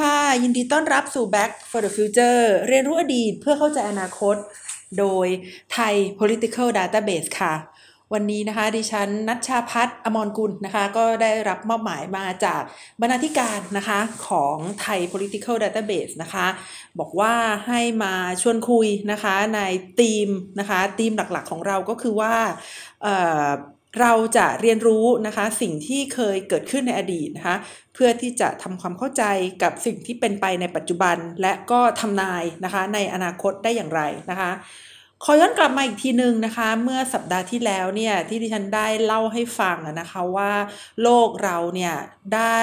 ค่ะ ยินดีต้อนรับสู่ Back for the Future เรียนรู้อดีตเพื่อเข้าใจอนาคต โดยไทย Political Database ค่ะ วันนี้นะคะ ดิฉันนัชชาพัฒน์อมรกุลนะคะ ก็ได้รับมอบหมายมาจากบรรณาธิการนะคะของไทย Political Database นะคะ บอกว่าให้มาชวนคุยนะคะในธีมนะคะธีมหลักๆของเราก็คือว่า เราจะเรียนรู้นะคะสิ่งที่เคยเกิดขึ้นในอดีตนะคะเพื่อที่จะทำความเข้าใจกับสิ่งที่เป็นไปในปัจจุบัน และก็ทำนายนะคะในอนาคตได้อย่างไรนะคะขอย้อนกลับมาอีกทีหนึ่งนะคะ เมื่อสัปดาห์ที่แล้วเนี่ยที่ดิฉันได้เล่าให้ฟังนะคะว่าโลกเราเนี่ยได้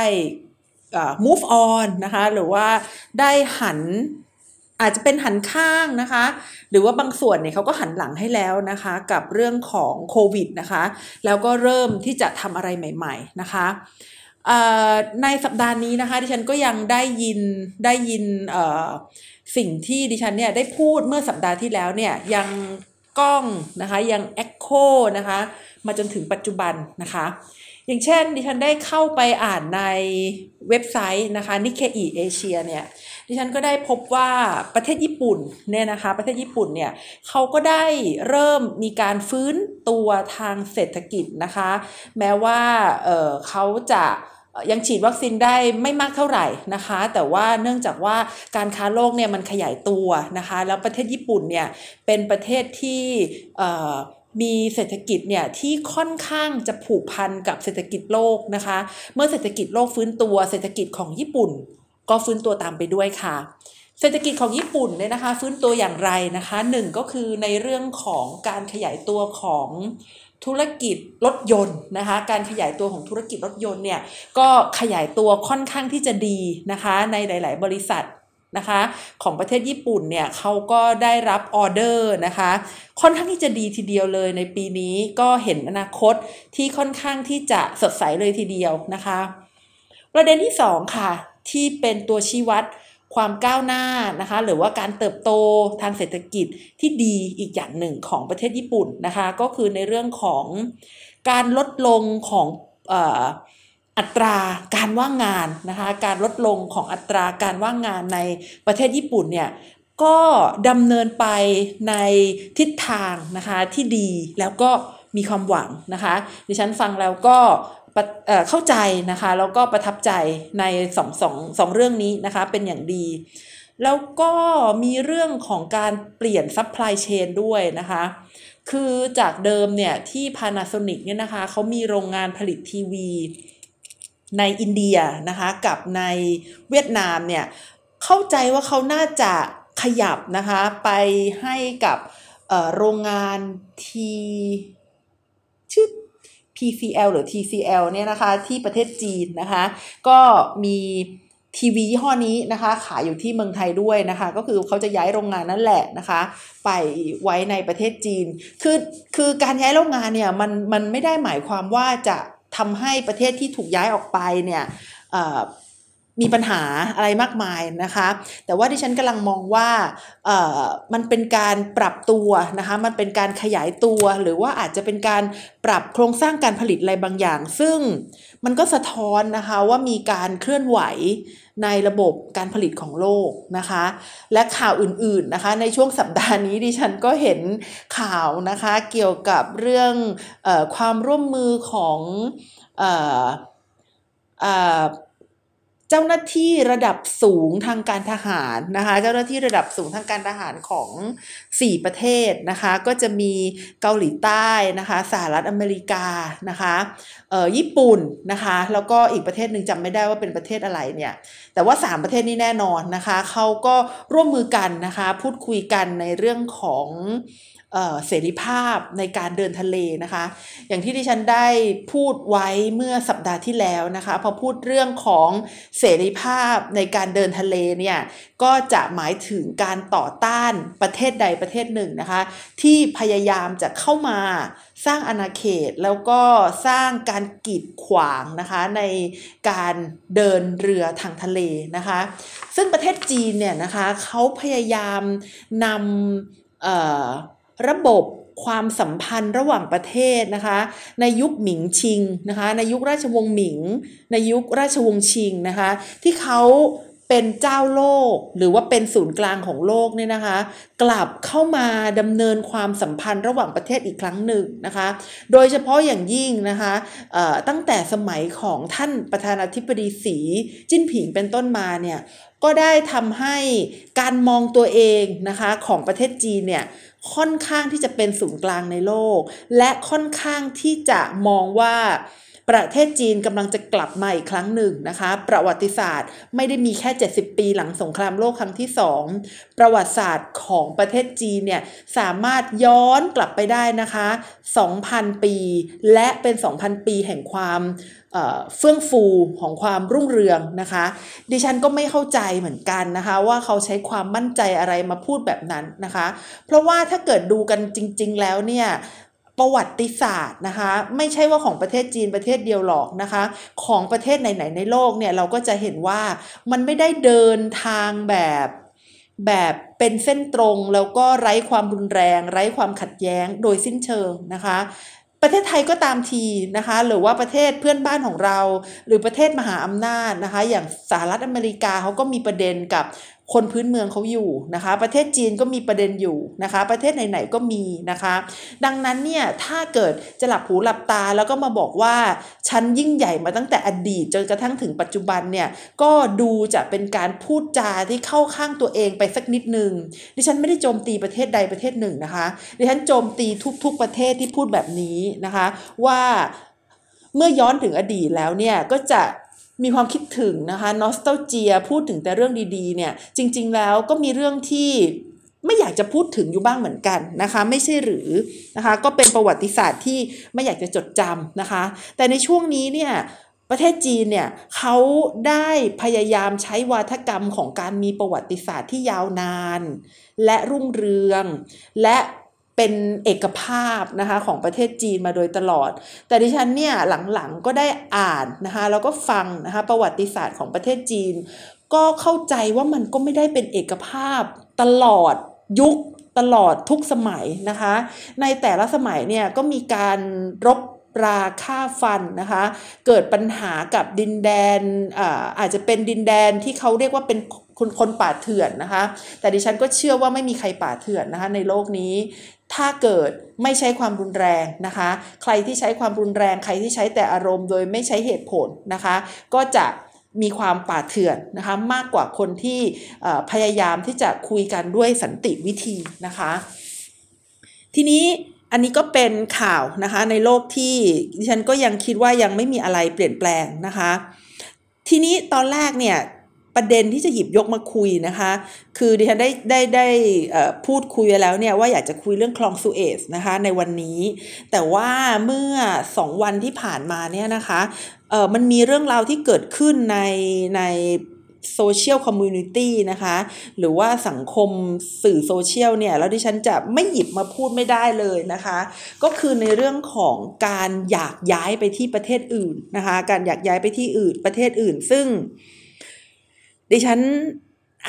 move on นะคะหรือว่าได้หัน อาจจะเป็นหันข้างนะคะ หรือว่าบางส่วนเนี่ยเขาก็หันหลังให้แล้วนะคะ กับเรื่องของโควิดนะคะ แล้วก็เริ่มที่จะทำอะไรใหม่ ๆ นะคะในสัปดาห์นี้นะคะดิฉันก็ยังได้ยินได้ยินสิ่งที่ดิฉันเนี่ยได้พูดเมื่อสัปดาห์ที่แล้วเนี่ยยังก้องนะคะยังเอ็กโคนะคะมาจนถึงปัจจุบันนะคะ อย่างเช่นดิฉันได้เข้าไปอ่านในเว็บไซต์นะคะ Nikkei Asia เนี่ย ดิฉันก็ได้พบว่าประเทศญี่ปุ่นเนี่ยนะคะ ประเทศญี่ปุ่นเนี่ยเขาก็ได้เริ่มมีการฟื้นตัวทางเศรษฐกิจนะคะ แม้ว่าเเขาจะยังฉีดวัคซีนได้ไม่มากเท่าไหร่นะคะ แต่ว่าเนื่องจากว่าการค้าโลกเนี่ยมันขยายตัวนะคะ แล้วประเทศญี่ปุ่นเนี่ยเป็นประเทศที่มีเศรษฐกิจเนี่ยที่ค่อนข้างจะผูกพันกับเศรษฐกิจโลกนะคะ เมื่อเศรษฐกิจโลกฟื้นตัวเศรษฐกิจของญี่ปุ่น ก็ฟื้นตัวตามไปด้วยค่ะ เศรษฐกิจของญี่ปุ่นเนี่ยนะคะ ฟื้นตัวอย่างไรนะคะหนึ่งก็คือในเรื่องของการขยายตัวของธุรกิจรถยนต์นะคะ การขยายตัวของธุรกิจรถยนต์เนี่ยก็ขยายตัวค่อนข้างที่จะดีนะคะ ในหลาย ๆ บริษัทนะคะของประเทศญี่ปุ่นเนี่ยเขาก็ได้รับออเดอร์นะคะ ค่อนข้างที่จะดีทีเดียวเลยในปีนี้ก็เห็นอนาคตที่ค่อนข้างที่จะสดใสเลยทีเดียวนะคะ ประเด็นที่ 2 ค่ะ ที่เป็นตัวชี้วัดความก้าวหน้านะคะหรือว่าการเติบโตทางเศรษฐกิจที่ดีอีกอย่างหนึ่งของประเทศญี่ปุ่นนะคะ ก็คือในเรื่องของการลดลงของอัตราการว่างงานนะคะการลดลงของอัตราการว่างงานในประเทศญี่ปุ่นเนี่ยก็ดำเนินไปในทิศทางนะคะที่ดีแล้วก็มีความหวังนะคะ ดิฉันฟังแล้วก็ เข้าใจนะคะแล้วก็ประทับใจในสองสองสองเรื่องนี้นะคะเป็นอย่างดี แล้วก็มีเรื่องของการเปลี่ยน supply chain ด้วยนะคะคือจากเดิมเนี่ยที่ Panasonic เนี่ยนะคะเขามีโรงงานผลิตทีวีในอินเดียนะคะกับในเวียดนามเนี่ยเข้าใจว่าเขาน่าจะขยับนะคะไปให้กับโรงงานทีชื่อ PCL หรือ TCL เนี่ยนะคะที่ประเทศจีนนะคะ ก็มีทีวียี่ห้อนี้นะคะขายอยู่ที่เมืองไทยด้วยนะคะ ก็คือเขาจะย้ายโรงงานนั่นแหละนะคะ ไปไว้ในประเทศจีน คือคือการย้ายโรงงานเนี่ยมันมันไม่ได้หมายความว่าจะทำให้ประเทศที่ถูกย้ายออกไปเนี่ย มีปัญหาอะไรมากมายนะคะ แต่ว่าที่ฉันกำลังมองว่ามันเป็นการปรับตัวนะคะ มันเป็นการขยายตัว หรือว่าอาจจะเป็นการปรับโครงสร้างการผลิตอะไรบางอย่าง ซึ่งมันก็สะท้อนนะคะว่ามีการเคลื่อนไหวในระบบการผลิตของโลกนะคะ และข่าวอื่นๆนะคะ ในช่วงสัปดาห์นี้ดิฉันก็เห็นข่าวนะคะเกี่ยวกับเรื่องอความร่วมมือของอ เจ้าหน้าที่ระดับสูงทางการทหารนะคะ เจ้าหน้าที่ระดับสูงทางการทหารของ 4 ประเทศนะคะ ก็จะมีเกาหลีใต้นะคะสหรัฐอเมริกานะคะเอ่อญี่ปุ่นนะคะ แล้วก็อีกประเทศหนึ่งจำไม่ได้ว่าเป็นประเทศอะไรเนี่ย แต่ว่า 3 ประเทศนี้แน่นอนนะคะเขาก็ร่วมมือกันนะคะ พูดคุยกันในเรื่องของ เสรีภาพในการเดินทะเลนะคะ อย่างที่ดิฉันได้พูดไว้เมื่อสัปดาห์ที่แล้วนะคะ พอพูดเรื่องของเสรีภาพในการเดินทะเลเนี่ยก็จะหมายถึงการต่อต้านประเทศใดประเทศหนึ่งนะคะ ที่พยายามจะเข้ามาสร้างอาณาเขตแล้วก็สร้างการกีดขวางนะคะในการเดินเรือทางทะเลนะคะ ซึ่งประเทศจีนเนี่ยนะคะเขาพยายามนำ ระบบความสัมพันธ์ระหว่างประเทศนะคะ ในยุคหมิงชิงนะคะ ในยุคราชวงศ์หมิง ในยุคราชวงศ์ชิงนะคะ ที่เขา เป็นเจ้าโลก หรือว่าเป็นศูนย์กลางของโลกเนี่ยนะคะ กลับเข้ามาดำเนินความสัมพันธ์ระหว่างประเทศอีกครั้งหนึ่งนะคะ โดยเฉพาะอย่างยิ่งนะคะตั้งแต่สมัยของท่านประธานาธิบดีสีจิ้นผิงเป็นต้นมาเนี่ยก็ได้ทำให้การมองตัวเองนะคะของประเทศจีนเนี่ยค่อนข้างที่จะเป็นศูนย์กลางในโลก และค่อนข้างที่จะมองว่า ประเทศจีนกำลังจะกลับมาอีกครั้งหนึ่งนะคะ ประวัติศาสตร์ไม่ได้มีแค่ 70 ปีหลังสงครามโลกครั้งที่2ประวัติศาสตร์ของประเทศจีนเนี่ยสามารถย้อนกลับไปได้นะคะ 2,000 ปี และเป็น 2,000 ปีแห่งความเฟื่องฟูของความรุ่งเรืองนะคะ ดิฉันก็ไม่เข้าใจเหมือนกันนะคะ ว่าเขาใช้ความมั่นใจอะไรมาพูดแบบนั้นนะคะ เพราะว่าถ้าเกิดดูกันจริง ๆ แล้วเนี่ย ประวัติศาสตร์นะคะ ไม่ใช่ว่าของประเทศจีนประเทศเดียวหรอกนะคะ ของประเทศไหนๆในโลกเนี่ยเราก็จะเห็นว่ามันไม่ได้เดินทางแบบแบบเป็นเส้นตรงแล้วก็ไร้ความรุนแรง ไร้ความขัดแย้งโดยสิ้นเชิงนะคะ ประเทศไทยก็ตามทีนะคะ หรือว่าประเทศเพื่อนบ้านของเรา หรือประเทศมหาอำนาจนะคะ อย่างสหรัฐอเมริกาเขาก็มีประเด็นกับ คนพื้นเมืองเขาอยู่นะคะ ประเทศจีนก็มีประเด็นอยู่นะคะ ประเทศไหนๆก็มีนะคะ ดังนั้นเนี่ยถ้าเกิดจะหลับหูหลับตาแล้วก็มาบอกว่าฉันยิ่งใหญ่มาตั้งแต่อดีตจนกระทั่งถึงปัจจุบันเนี่ยก็ดูจะเป็นการพูดจาที่เข้าข้างตัวเองไปสักนิดนึงดิฉันไม่ได้โจมตีประเทศใดประเทศหนึ่งนะคะดิฉันโจมตีทุกๆประเทศที่พูดแบบนี้นะคะ ว่าเมื่อย้อนถึงอดีตแล้วเนี่ยก็จะ มีความคิดถึงนะคะนอสตาเจียพูดถึงแต่เรื่องดีๆเนี่ยจริง ๆ แล้วก็มีเรื่องที่ไม่อยากจะพูดถึงอยู่บ้างเหมือนกันนะคะไม่ใช่หรือนะคะก็เป็นประวัติศาสตร์ที่ไม่อยากจะจดจำนะคะ แต่ในช่วงนี้เนี่ยประเทศจีนเนี่ยเขาได้พยายามใช้วาทกรรมของการมีประวัติศาสตร์ที่ยาวนาน และรุ่งเรือง และ เป็นเอกภาพนะคะของประเทศจีนมาโดยตลอด แต่ดิฉันเนี่ยหลังๆก็ได้อ่านนะคะแล้วก็ฟังนะคะประวัติศาสตร์ของประเทศจีน ก็เข้าใจว่ามันก็ไม่ได้เป็นเอกภาพตลอดยุคตลอดทุกสมัยนะคะ ในแต่ละสมัยเนี่ยก็มีการรบราค่าฟันนะคะ เกิดปัญหากับดินแดนอาอาจจะเป็นดินแดนที่เขาเรียกว่าเป็นคนคนป่าเถื่อนนะคะ แต่ดิฉันก็เชื่อว่าไม่มีใครป่าเถื่อนนะคะในโลกนี้ ถ้าเกิดไม่ใช้ความรุนแรงนะคะ ใครที่ใช้ความรุนแรงใครที่ใช้แต่อารมณ์โดยไม่ใช้เหตุผลนะคะ ก็จะมีความป่าเถื่อนนะคะมากกว่าคนที่พยายามที่จะคุยกันด้วยสันติวิธีนะคะ ทีนี้อันนี้ก็เป็นข่าวนะคะในโลกที่ดิฉันก็ยังคิดว่ายังไม่มีอะไรเปลี่ยนแปลงนะคะ ทีนี้ตอนแรกเนี่ย ประเด็นที่จะหยิบยกมาคุยนะคะ คือดิฉันได้ได้ได้พูดคุยแล้วเนี่ยว่าอยากจะคุยเรื่องคลองสุเอซนะคะในวันนี้ แต่ว่าเมื่อสองวันที่ผ่านมาเนี่ยนะคะเออมันมีเรื่องราวที่เกิดขึ้นในใน social community นะคะ หรือว่าสังคมสื่อโซเชียลเนี่ย แล้วดิฉันจะไม่หยิบมาพูดไม่ได้เลยนะคะ ก็คือในเรื่องของการอยากย้ายไปที่ประเทศอื่นนะคะ การอยากย้ายไปที่อื่นประเทศอื่น ซึ่ง ดิฉัน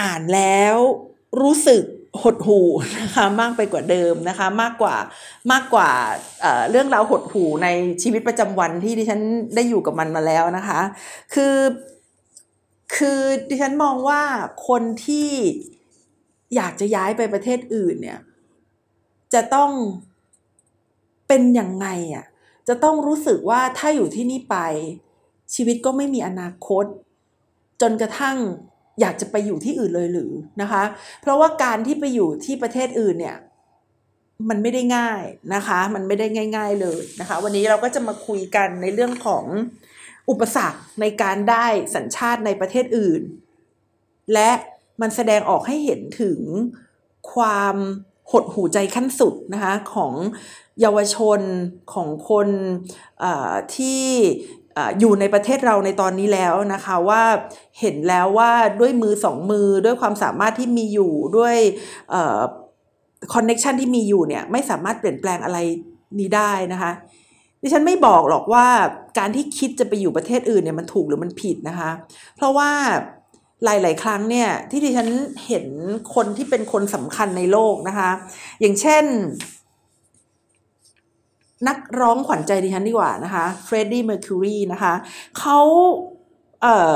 อ่านแล้วรู้สึกหดหูนะคะมากไปกว่าเดิมนะคะ มากกว่ามากกว่าเเรื่องราวหดหูในชีวิตประจำวันที่ดิฉันได้อยู่กับมันมาแล้วนะคะ คือคือดิฉันมองว่าคนที่อยากจะย้ายไปประเทศอื่นเนี่ย จะต้องเป็นยังไงอะจะต้องรู้สึกว่าถ้าอยู่ที่นี่ไปชีวิตก็ไม่มีอนาคต จนกระทั่ง อยากจะไปอยู่ที่อื่นเลยหรือนะคะ เพราะว่าการที่ไปอยู่ที่ประเทศอื่นเนี่ยมันไม่ได้ง่ายนะคะ มันไม่ได้ง่าย ๆเลยนะคะ วันนี้เราก็จะมาคุยกันในเรื่องของอุปสรรคในการได้สัญชาติในประเทศอื่น และมันแสดงออกให้เห็นถึงความหดหูใจขั้นสุดนะคะของเยาวชนของคนที่ อยู่ในประเทศเราในตอนนี้แล้วนะคะว่าเห็นแล้วว่าด้วยมือสองมือด้วยความสามารถที่มีอยู่ด้วยคอนเน็ชันที่มีอยู่เนี่ยไม่สามารถเปลี่ยนแปลงอะไรนี้ได้นะคะดิฉันไม่บอกหรอกว่าการที่คิดจะไปอยู่ประเทศอื่นเนี่ยมันถูกหรือมันผิดนะคะ เพราะว่าหลาย ๆ ครั้งเนี่ยที่ดิฉันเห็นคนที่เป็นคนสำคัญในโลกนะคะ อย่างเช่น นักร้องขวัญใจดิฉันดีกว่านะคะเฟรดดี้เมอร์คิวรีนะคะเขาเอ่อ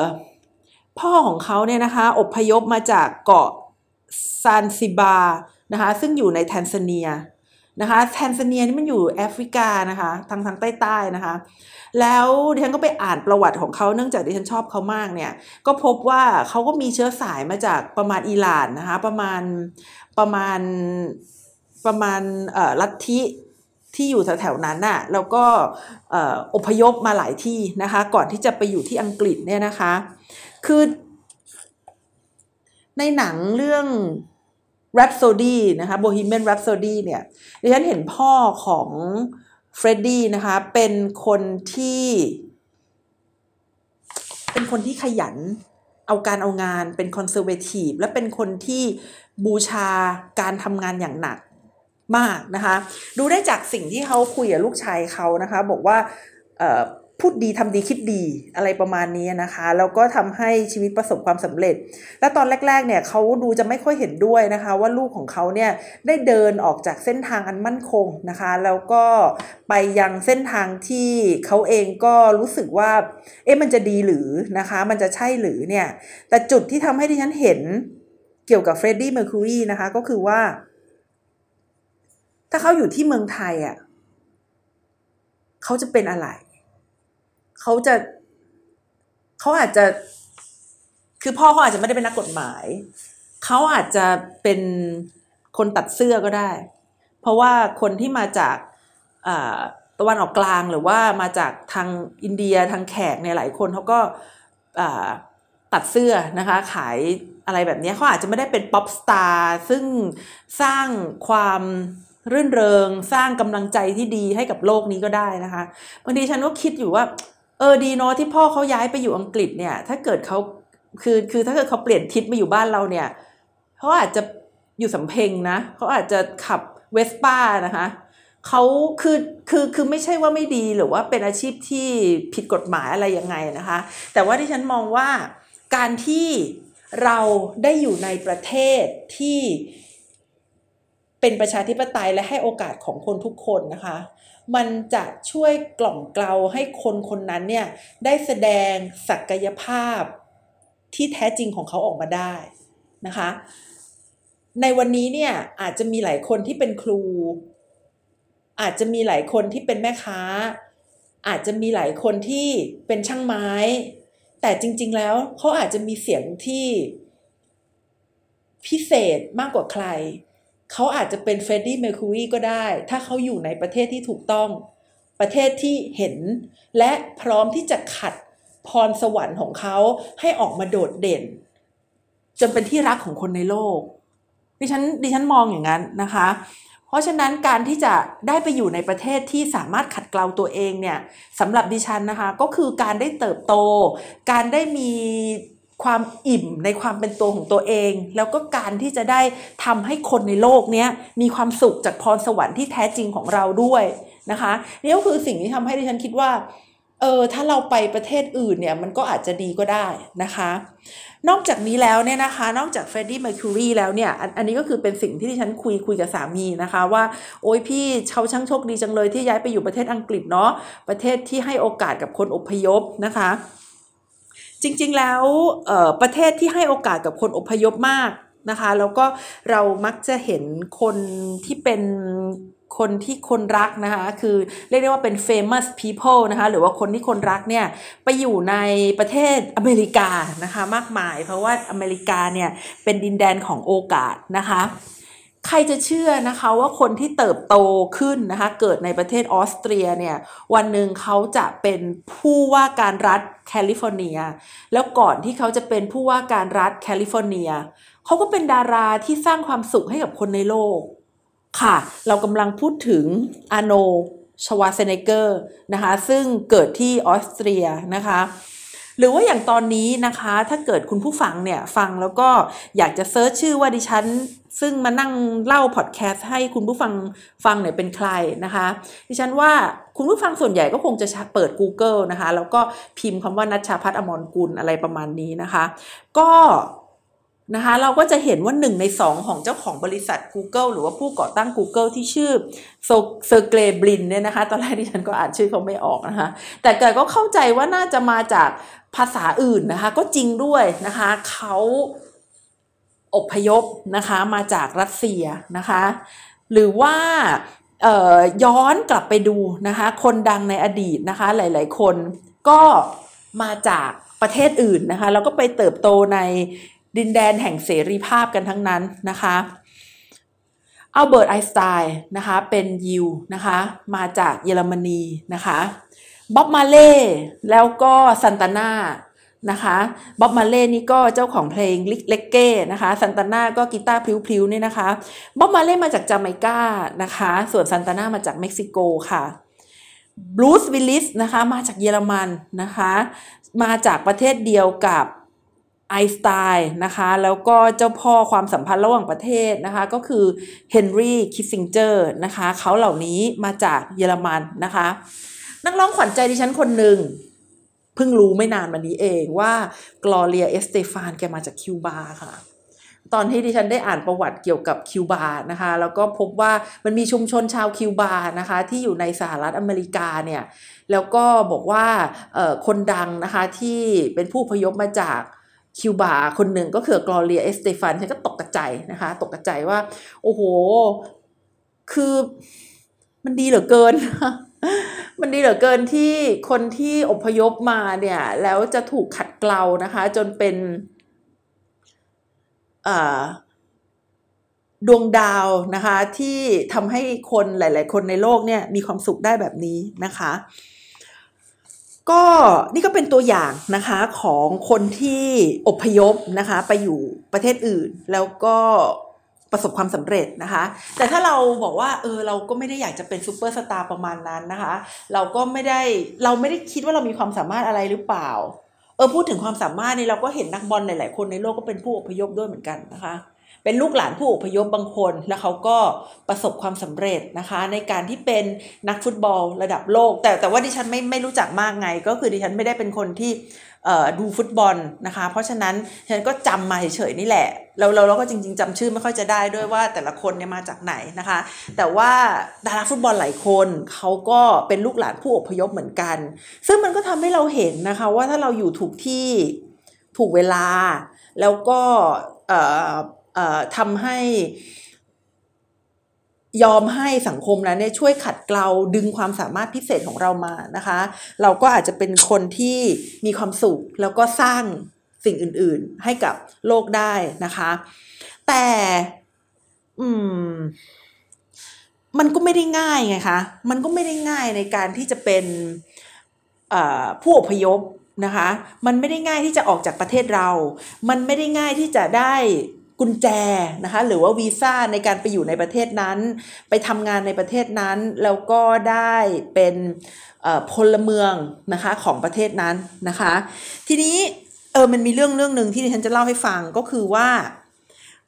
พ่อของเขาเนี่ยนะคะอพยพมาจากเกาะแซนซิบาร์นะคะซึ่งอยู่ในแทนซาเนียนะคะแทนซาเนียนี่มันอยู่แอฟริกานะคะทางทางใต้ๆนะคะ แล้วดิฉันก็ไปอ่านประวัติของเขาเนื่องจากดิฉันชอบเขามากเนี่ย ก็พบว่าเขาก็มีเชื้อสายมาจากประมาณอิหร่านนะคะประมาณประมาณประมาณลัทธิ ที่อยู่แถวๆนั้นน่ะแล้วก็อพยพมาหลายที่นะคะ ก่อนที่จะไปอยู่ที่อังกฤษเนี่ยนะคะ คือในหนังเรื่อง Rhapsody นะคะ Bohemian Rhapsody เนี่ยดิฉันเห็นพ่อของเฟรดดี้นะคะ เป็นคนที่ เป็นคนที่ขยันเอาการเอางานเป็น conservative และเป็นคนที่บูชาการทำงานอย่างหนัก มากนะคะ ดูได้จากสิ่งที่เขาคุยกับลูกชายเขานะคะ บอกว่าพูดดีทำดีคิดดีอะไรประมาณนี้นะคะแล้วก็ทำให้ชีวิตประสบความสำเร็จ และตอนแรกๆเนี่ยเขาดูจะไม่ค่อยเห็นด้วยนะคะ ว่าลูกของเขาเนี่ยได้เดินออกจากเส้นทางอันมั่นคงนะคะ แล้วก็ไปยังเส้นทางที่เขาเองก็รู้สึกว่าเอ๊ะมันจะดีหรือนะคะ มันจะใช่หรือเนี่ยแต่จุดที่ทำให้ที่ฉันเห็นเกี่ยวกับเฟรดดี้เมอร์คิวรีนะคะก็คือว่า ถ้าเขาอยู่ที่เมืองไทยอะเขาจะเป็นอะไร เขาจะเขาอาจจะ คือพ่อเขาอาจจะไม่ได้เป็นนักกฎหมาย เขาอาจจะเป็นคนตัดเสื้อก็ได้ เพราะว่าคนที่มาจากตะวันออกกลางหรือว่ามาจากทางอินเดียทางแขกเนี่ยหลายคนเขาก็ตัดเสื้อนะคะขายอะไรแบบนี้เขาอาจจะไม่ได้เป็นป๊อปสตาร์ซึ่งสร้างความ รื่นเริงสร้างกำลังใจที่ดีให้กับโลกนี้ก็ได้นะคะบางทีฉันก็คิดอยู่ว่า เออดีเนาะที่พ่อเขาย้ายไปอยู่อังกฤษเนี่ย ถ้าเกิดเขาคือคือถ้าเกิดเขาเปลี่ยนทิศมาอยู่บ้านเราเนี่ยเขาอาจจะอยู่สำเพ็งนะเขาอาจจะขับเวสป้านะคะเขาคือคือคือไม่ใช่ว่าไม่ดีหรือว่าเป็นอาชีพที่ผิดกฎหมายอะไรยังไงนะคะ แต่ว่าที่ฉันมองว่าการที่เราได้อยู่ในประเทศที่ เป็นประชาธิปไตยและให้โอกาสของคนทุกคนนะคะ มันจะช่วยกล่อมเกลาให้คนคนนั้นเนี่ยได้แสดงศักยภาพที่แท้จริงของเขาออกมาได้นะคะ ในวันนี้เนี่ยอาจจะมีหลายคนที่เป็นครู อาจจะมีหลายคนที่เป็นแม่ค้า อาจจะมีหลายคนที่เป็นช่างไม้ แต่จริง ๆ แล้วเขาอาจจะมีเสียงที่พิเศษมากกว่าใคร เขาอาจจะเป็นเฟรดดี้เมอร์คิวรีก็ได้ ถ้าเขาอยู่ในประเทศที่ถูกต้อง ประเทศที่เห็น และพร้อมที่จะขัดพรสวรรค์ของเขาให้ออกมาโดดเด่น จนเป็นที่รักของคนในโลก ดิฉันดิฉันมองอย่างนั้นนะคะ เพราะฉะนั้นการที่จะได้ไปอยู่ในประเทศที่สามารถขัดเกลาตัวเองเนี่ยสำหรับดิฉันนะคะ ก็คือการได้เติบโต การได้มี ความอิ่มในความเป็นตัวของตัวเอง แล้วก็การที่จะได้ทำให้คนในโลกนี้มีความสุขจากพรสวรรค์ที่แท้จริงของเราด้วยนะคะนี่ก็คือสิ่งที่ทำให้ดิฉันคิดว่าเออถ้าเราไปประเทศอื่นเนี่ยมันก็อาจจะดีก็ได้นะคะ นอกจากนี้แล้วเนี่ยนะคะ นอกจากเฟรดดี้เมอร์คิวรีแล้วเนี่ยอันอันนี้ก็คือเป็นสิ่งที่ดิฉันคุยคุยกับสามีนะคะ ว่าโอ้ยพี่เขาช่างโชคดีจังเลยที่ย้ายไปอยู่ประเทศอังกฤษเนาะประเทศที่ให้โอกาสกับคนอพยพนะคะ จริงๆแล้วประเทศที่ให้โอกาสกับคนอพยพมากนะคะ แล้วก็เรามักจะเห็นคนที่เป็นคนที่คนรักนะคะคือเรียกได้ว่าเป็น famous people นะคะหรือว่าคนที่คนรักเนี่ยไปอยู่ในประเทศอเมริกานะคะมากมาย เพราะว่าอเมริกาเนี่ยเป็นดินแดนของโอกาสนะคะ ใครจะเชื่อนะคะว่าคนที่เติบโตขึ้นนะคะ เกิดในประเทศออสเตรียเนี่ย วันหนึ่งเขาจะเป็นผู้ว่าการรัฐแคลิฟอร์เนีย แล้วก่อนที่เขาจะเป็นผู้ว่าการรัฐแคลิฟอร์เนียเขาก็เป็นดาราที่สร้างความสุขให้กับคนในโลก ค่ะ เรากำลังพูดถึงอาโนชวาเซเนเกอร์นะคะ ซึ่งเกิดที่ออสเตรียนะคะ หรือว่าอย่างตอนนี้นะคะ ถ้าเกิดคุณผู้ฟังเนี่ยฟังแล้วก็อยากจะ search ชื่อว่าดิฉัน ซึ่งมานั่งเล่าพอดแคสต์ให้คุณผู้ฟังฟังเนี่ยเป็นใครนะคะ ดิฉันว่าคุณผู้ฟังส่วนใหญ่ก็คงจะเปิด Google นะคะ แล้วก็พิมพ์คำว่านัชชาพัฒอมรกุลอะไรประมาณนี้นะคะ ก็ นะคะเราก็จะเห็นว่าหนึ่งในสองของเจ้าของบริษัท Google หรือว่าผู้ก่อตั้ง Google ที่ชื่อเซอร์เกรบลินเนี่ยนะคะตอนแรกที่ฉันก็อ่านชื่อเขาไม่ออกนะคะแต่แกก็เข้าใจว่าน่าจะมาจากภาษาอื่นนะคะก็จริงด้วยนะคะเขาอพยพนะคะมาจากรัสเซียนะคะหรือว่าย้อนกลับไปดูนะคะคนดังในอดีตนะคะหลาย ๆ คนก็มาจากประเทศอื่นนะคะแล้วก็ไปเติบโตใน ดินแดนแห่งเสรีภาพกันทั้งนั้นนะคะอัลเบิร์ตไอน์สไตน์นะคะเป็นยิวนะคะมาจากเยอรมนีนะคะบ๊อบมาเล่แล้วก็ซันตาน่านะคะบ็อบมาร์เลย์นี่ก็เจ้าของเพลงเร็กเก้นะคะซันตาน่าก็กีตาร์พลิ้วๆเนี่ยนะคะบ็อบมาร์เลย์มาจากจาเมกานะคะส่วนซันตาน่ามาจากเม็กซิโกค่ะบรูซวิลลิสนะคะมาจากเยอรมันนะคะมาจากประเทศเดียวกับ ไอน์สไตน์นะคะแล้วก็เจ้าพ่อความสัมพันธ์ระหว่างประเทศนะคะก็คือเฮนรี่คิสซิงเจอร์นะคะเขาเหล่านี้มาจากเยอรมันนะคะ นักร้องขวัญใจดิฉันคนหนึ่งเพิ่งรู้ไม่นานมานี้เองว่ากลอเรียเอสเตฟานแกมาจากคิวบาค่ะตอนที่ดิฉันได้อ่านประวัติเกี่ยวกับคิวบานะคะแล้วก็พบว่ามันมีชุมชนชาวคิวบานะคะที่อยู่ในสหรัฐอเมริกาเนี่ยแล้วก็บอกว่าคนดังนะคะที่เป็นผู้อพยพมาจาก คิวบาคนหนึ่งก็คือกลอเรียเอสเตฟานฉันก็ตกกระใจนะคะ ตกกระใจว่า โอ้โห คือมันดีเหลือเกิน มันดีเหลือเกินที่คนที่อพยพมาเนี่ย แล้วจะถูกขัดเกลานะคะ จนเป็นดวงดาวนะคะ ที่ทำให้คนหลาย ๆ คนในโลกเนี่ยมีความสุขได้แบบนี้นะคะ ก็นี่ก็เป็นตัวอย่างนะคะของคนที่อพยพนะคะไปอยู่ประเทศอื่น แล้วก็ประสบความสำเร็จนะคะ แต่ถ้าเราบอกว่าเออเราก็ไม่ได้อยากจะเป็นซูเปอร์สตาร์ประมาณนั้นนะคะ เราก็ไม่ได้เราไม่ได้คิดว่าเรามีความสามารถอะไรหรือเปล่า เออพูดถึงความสามารถนี่เราก็เห็นนักบอลหลายๆคนในโลกก็เป็นผู้อพยพด้วยเหมือนกันนะคะ เป็นลูกหลานผู้อพยพบางคน แล้วเขาก็ประสบความสำเร็จนะคะ ในการที่เป็นนักฟุตบอลระดับโลก แต่แต่ว่าดิฉันไม่ไม่รู้จักมากไง ก็คือดิฉันไม่ได้เป็นคนที่ดูฟุตบอลนะคะ เพราะฉะนั้นฉันก็จำมาเฉยๆนี่แหละเราเราเราก็จริง ๆจำชื่อไม่ค่อยจะได้ด้วยว่าแต่ละคนเนี่ยมาจากไหนนะคะ แต่ว่าดาราฟุตบอลหลายคนเขาก็เป็นลูกหลานผู้อพยพเหมือนกัน ซึ่งมันก็ทำให้เราเห็นนะคะว่าถ้าเราอยู่ถูกที่ถูกเวลาแล้วก็ ทำให้ยอมให้สังคมนั้นเนี่ยช่วยขัดเกลาดึงความสามารถพิเศษของเรามานะคะ เราก็อาจจะเป็นคนที่มีความสุขแล้วก็สร้างสิ่งอื่นๆให้กับโลกได้นะคะ แต่อืม มันก็ไม่ได้ง่ายไงคะมันก็ไม่ได้ง่ายในการที่จะเป็นผู้อพยพนะคะ มันไม่ได้ง่ายที่จะออกจากประเทศเรา มันไม่ได้ง่ายที่จะได้ กุญแจนะคะหรือว่าวีซ่าในการไปอยู่ในประเทศนั้น ไปทำงานในประเทศนั้น แล้วก็ได้เป็นพลเมืองนะคะของประเทศนั้นนะคะ ทีนี้เออมันมีเรื่องเรื่องหนึ่งที่ดิฉันจะเล่าให้ฟังก็คือว่า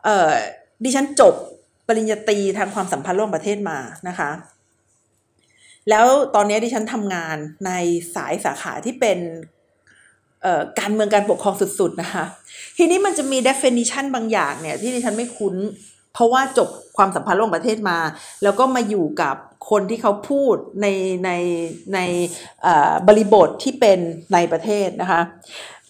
เออดิฉันจบปริญญาตรีทางความสัมพันธ์ร่วมประเทศมานะคะ แล้วตอนนี้ดิฉันทำงานในสายสาขาที่เป็น การเมืองการปกครองสุดๆนะคะ ทีนี้มันจะมี definition บางอย่างเนี่ยที่ดิฉันไม่คุ้น เพราะว่าจบความสัมพันธ์ระหว่างประเทศมา แล้วก็มาอยู่กับคนที่เขาพูดในในในบริบทที่เป็นในประเทศนะคะ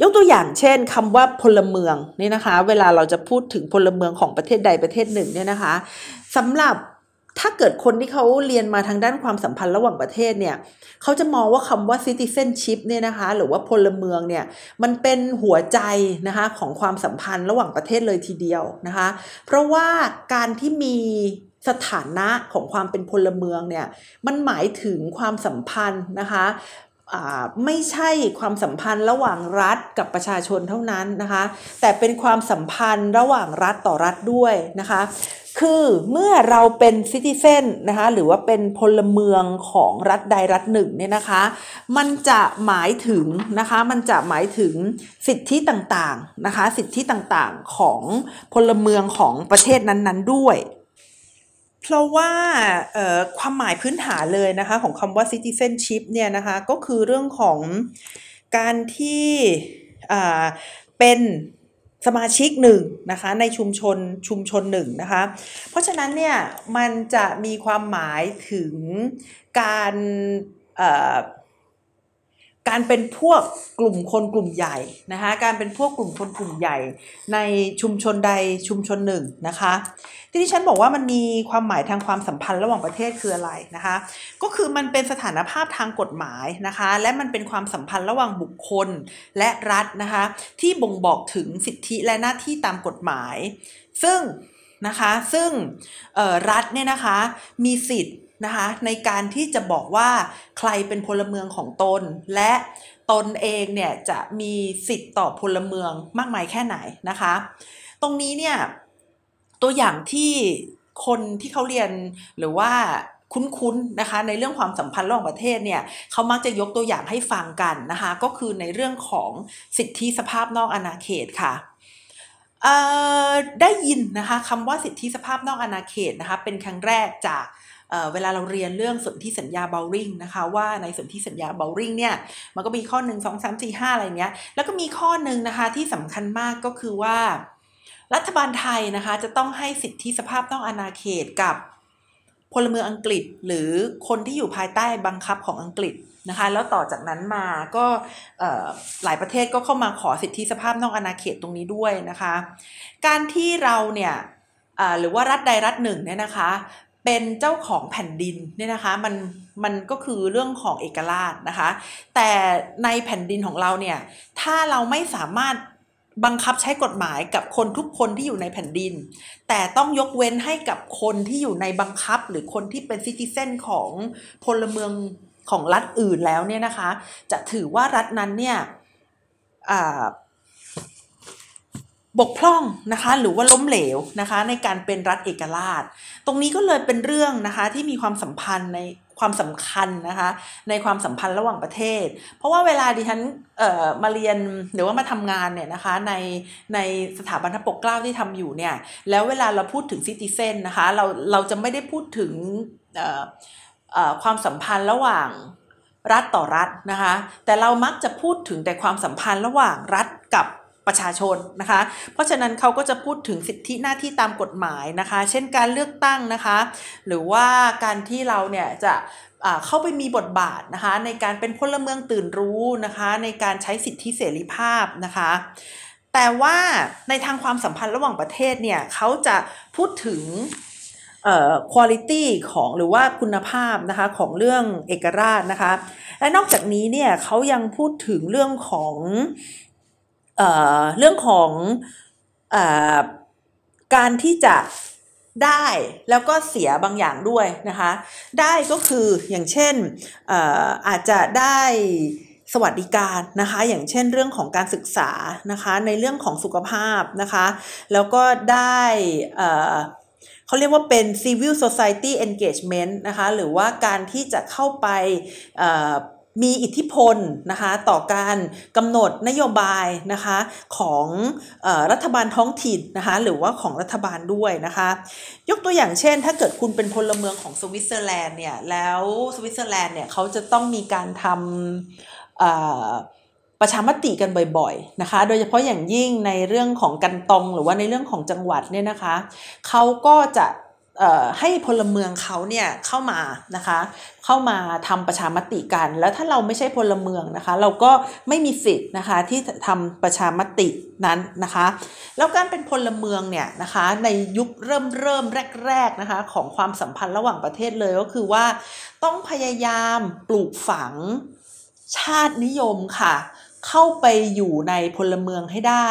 ยกตัวอย่างเช่นคำว่าพลเมืองนี่นะคะ เวลาเราจะพูดถึงพลเมืองของประเทศใดประเทศหนึ่งเนี่ยนะคะสำหรับ ถ้าเกิดคนที่เขาเรียนมาทางด้านความสัมพันธ์ระหว่างประเทศเนี่ยเขาจะมองว่าคำว่า citizenship เนี่ยนะคะหรือว่าพลเมืองเนี่ยมันเป็นหัวใจนะคะของความสัมพันธ์ระหว่างประเทศเลยทีเดียวนะคะเพราะว่าการที่มีสถานะของความเป็นพลเมืองเนี่ยมันหมายถึงความสัมพันธ์นะคะ ไม่ใช่ความสัมพันธ์ระหว่างรัฐกับประชาชนเท่านั้นนะคะ แต่เป็นความสัมพันธ์ระหว่างรัฐต่อรัฐด้วยนะคะ คือเมื่อเราเป็นซิติเซนนะคะหรือว่าเป็นพลเมืองของรัฐใดรัฐหนึ่งเนี่ยนะคะ มันจะหมายถึงนะคะมันจะหมายถึงสิทธิต่างๆนะคะสิทธิต่างๆของพลเมืองของประเทศนั้นๆด้วย เพราะว่าความหมายพื้นฐานเลยนะคะ ของคำว่า citizenship เนี่ยนะคะก็คือเรื่องของการที่เป็นสมาชิกหนึ่งนะคะในชุมชนชุมชนหนึ่งนะคะ เพราะฉะนั้นเนี่ยมันจะมีความหมายถึงการ การเป็นพวกกลุ่มคนกลุ่มใหญ่นะคะการเป็นพวกกลุ่มคนกลุ่มใหญ่ ในชุมชนใดชุมชนหนึ่งนะคะที่ที่ฉันบอกว่ามันมีความหมายทางความสัมพันธ์ระหว่างประเทศคืออะไรนะคะก็คือมันเป็นสถานภาพทางกฎหมายนะคะและมันเป็นความสัมพันธ์ระหว่างบุคคลและรัฐนะคะที่บ่งบอกถึงสิทธิและหน้าที่ตามกฎหมาย ซึ่งนะคะซึ่งรัฐเนี่ยนะคะมีสิทธิ์ นะคะในการที่จะบอกว่าใครเป็นพลเมืองของตน และตนเองเนี่ยจะมีสิทธิ์ต่อพลเมืองมากมายแค่ไหนนะคะ ตรงนี้เนี่ยตัวอย่างที่คนที่เขาเรียนหรือว่าคุ้นๆนะคะในเรื่องความสัมพันธ์ระหว่างประเทศเนี่ยเขามักจะยกตัวอย่างให้ฟังกันนะคะก็คือในเรื่องของสิทธิสภาพนอกอาณาเขตค่ะได้ยินนะคะคำว่าสิทธิสภาพนอกอาณาเขตนะคะเป็นครั้งแรกจาก เวลาเราเรียนเรื่องสนธิสัญญาเบลริงนะคะว่าในสนธิสัญญาเบลริงเนี่ยมันก็มีข้อหนึ่งสองสามสี่ห้าอะไรเนี้ยแล้วก็มีข้อหนึ่งนะคะที่สำคัญมากก็คือว่า รัฐบาลไทยนะคะจะต้องให้สิทธิสภาพต้องอาณาเขตกับพลเมืองอังกฤษหรือคนที่อยู่ภายใต้บังคับของอังกฤษนะคะแล้วต่อจากนั้นมาก็หลายประเทศก็เข้ามาขอสิทธิสภาพนอกอาณาเขตตรงนี้ด้วยนะคะ การที่เราเนี่ยหรือว่ารัฐใดรัฐหนึ่งเนี่ยนะคะ เป็นเจ้าของแผ่นดินเนี่ยนะคะมันมันก็คือเรื่องของเอกราชนะคะ แต่ในแผ่นดินของเราเนี่ยถ้าเราไม่สามารถบังคับใช้กฎหมายกับคนทุกคนที่อยู่ในแผ่นดิน แต่ต้องยกเว้นให้กับคนที่อยู่ในบังคับ หรือคนที่เป็นซิติเซนของพลเมืองของรัฐอื่นแล้วเนี่ยนะคะ จะถือว่ารัฐนั้นเนี่ย บกพร่องนะคะหรือว่าล้มเหลวนะคะในการเป็นรัฐเอกราช ตรงนี้ก็เลยเป็นเรื่องนะคะที่มีความสัมพันธ์ในความสำคัญนะคะในความสัมพันธ์ระหว่างประเทศ เพราะว่าเวลาดิฉันมาเรียนหรือว่ามาทำงานเนี่ยนะคะในในสถาบันทปกเกล้าที่ทำอยู่เนี่ยแล้วเวลาเราพูดถึงซิติเซนนะคะเราเราจะไม่ได้พูดถึงความสัมพันธ์ระหว่างรัฐต่อรัฐนะคะแต่เรามักจะพูดถึงแต่ความสัมพันธ์ระหว่างรัฐกับ ประชาชนนะคะ เพราะฉะนั้นเขาก็จะพูดถึงสิทธิหน้าที่ตามกฎหมายนะคะ เช่นการเลือกตั้งนะคะ หรือว่าการที่เราเนี่ยจะเข้าไปมีบทบาทนะคะ ในการเป็นพลเมืองตื่นรู้นะคะ ในการใช้สิทธิเสรีภาพนะคะ แต่ว่าในทางความสัมพันธ์ระหว่างประเทศเนี่ยเขาจะพูดถึงเอ่อคุณภาพของหรือว่าคุณภาพนะคะของเรื่องเอกราชนะคะ และนอกจากนี้เนี่ยเขายังพูดถึงเรื่องของ เอ่อเรื่องของอการที่จะได้แล้วก็เสียบางอย่างด้วยนะคะ ได้ก็คืออย่างเช่นอาจจะได้สวัสดิการนะคะ อย่างเช่นเรื่องของการศึกษานะคะ ในเรื่องของสุขภาพนะคะ แล้วก็ได้เขาเรียกว่าเป็น civil society engagement นะคะ หรือว่าการที่จะเข้าไป มีอิทธิพลนะคะต่อการกำหนดนโยบายนะคะของอรัฐบาลท้องถิ่นนะคะหรือว่าของรัฐบาลด้วยนะคะยกตัวอย่างเช่น ถ้าเกิดคุณเป็นพลเมืองของสวิตเซอร์แลนด์เนี่ยแล้วสวิตเซอร์แลนด์เนี่ยเขาจะต้องมีการทำประชามติกันบ่อยๆนะคะ โดยเฉพาะอย่างยิ่งในเรื่องของกันตรงหรือว่าในเรื่องของจังหวัดเนี่ยนะคะ เขาก็จะ ให้พลเมืองเขาเนี่ยเข้ามานะคะเข้ามาทำประชามติกัน แล้วถ้าเราไม่ใช่พลเมืองนะคะ เราก็ไม่มีสิทธิ์นะคะที่ทำประชามตินั้นนะคะ แล้วการเป็นพลเมืองเนี่ยนะคะในยุคเริ่มเริ่มแรกๆนะคะของความสัมพันธ์ระหว่างประเทศเลยก็คือว่าต้องพยายามปลูกฝังชาตินิยมค่ะ เข้าไปอยู่ในพลเมืองให้ได้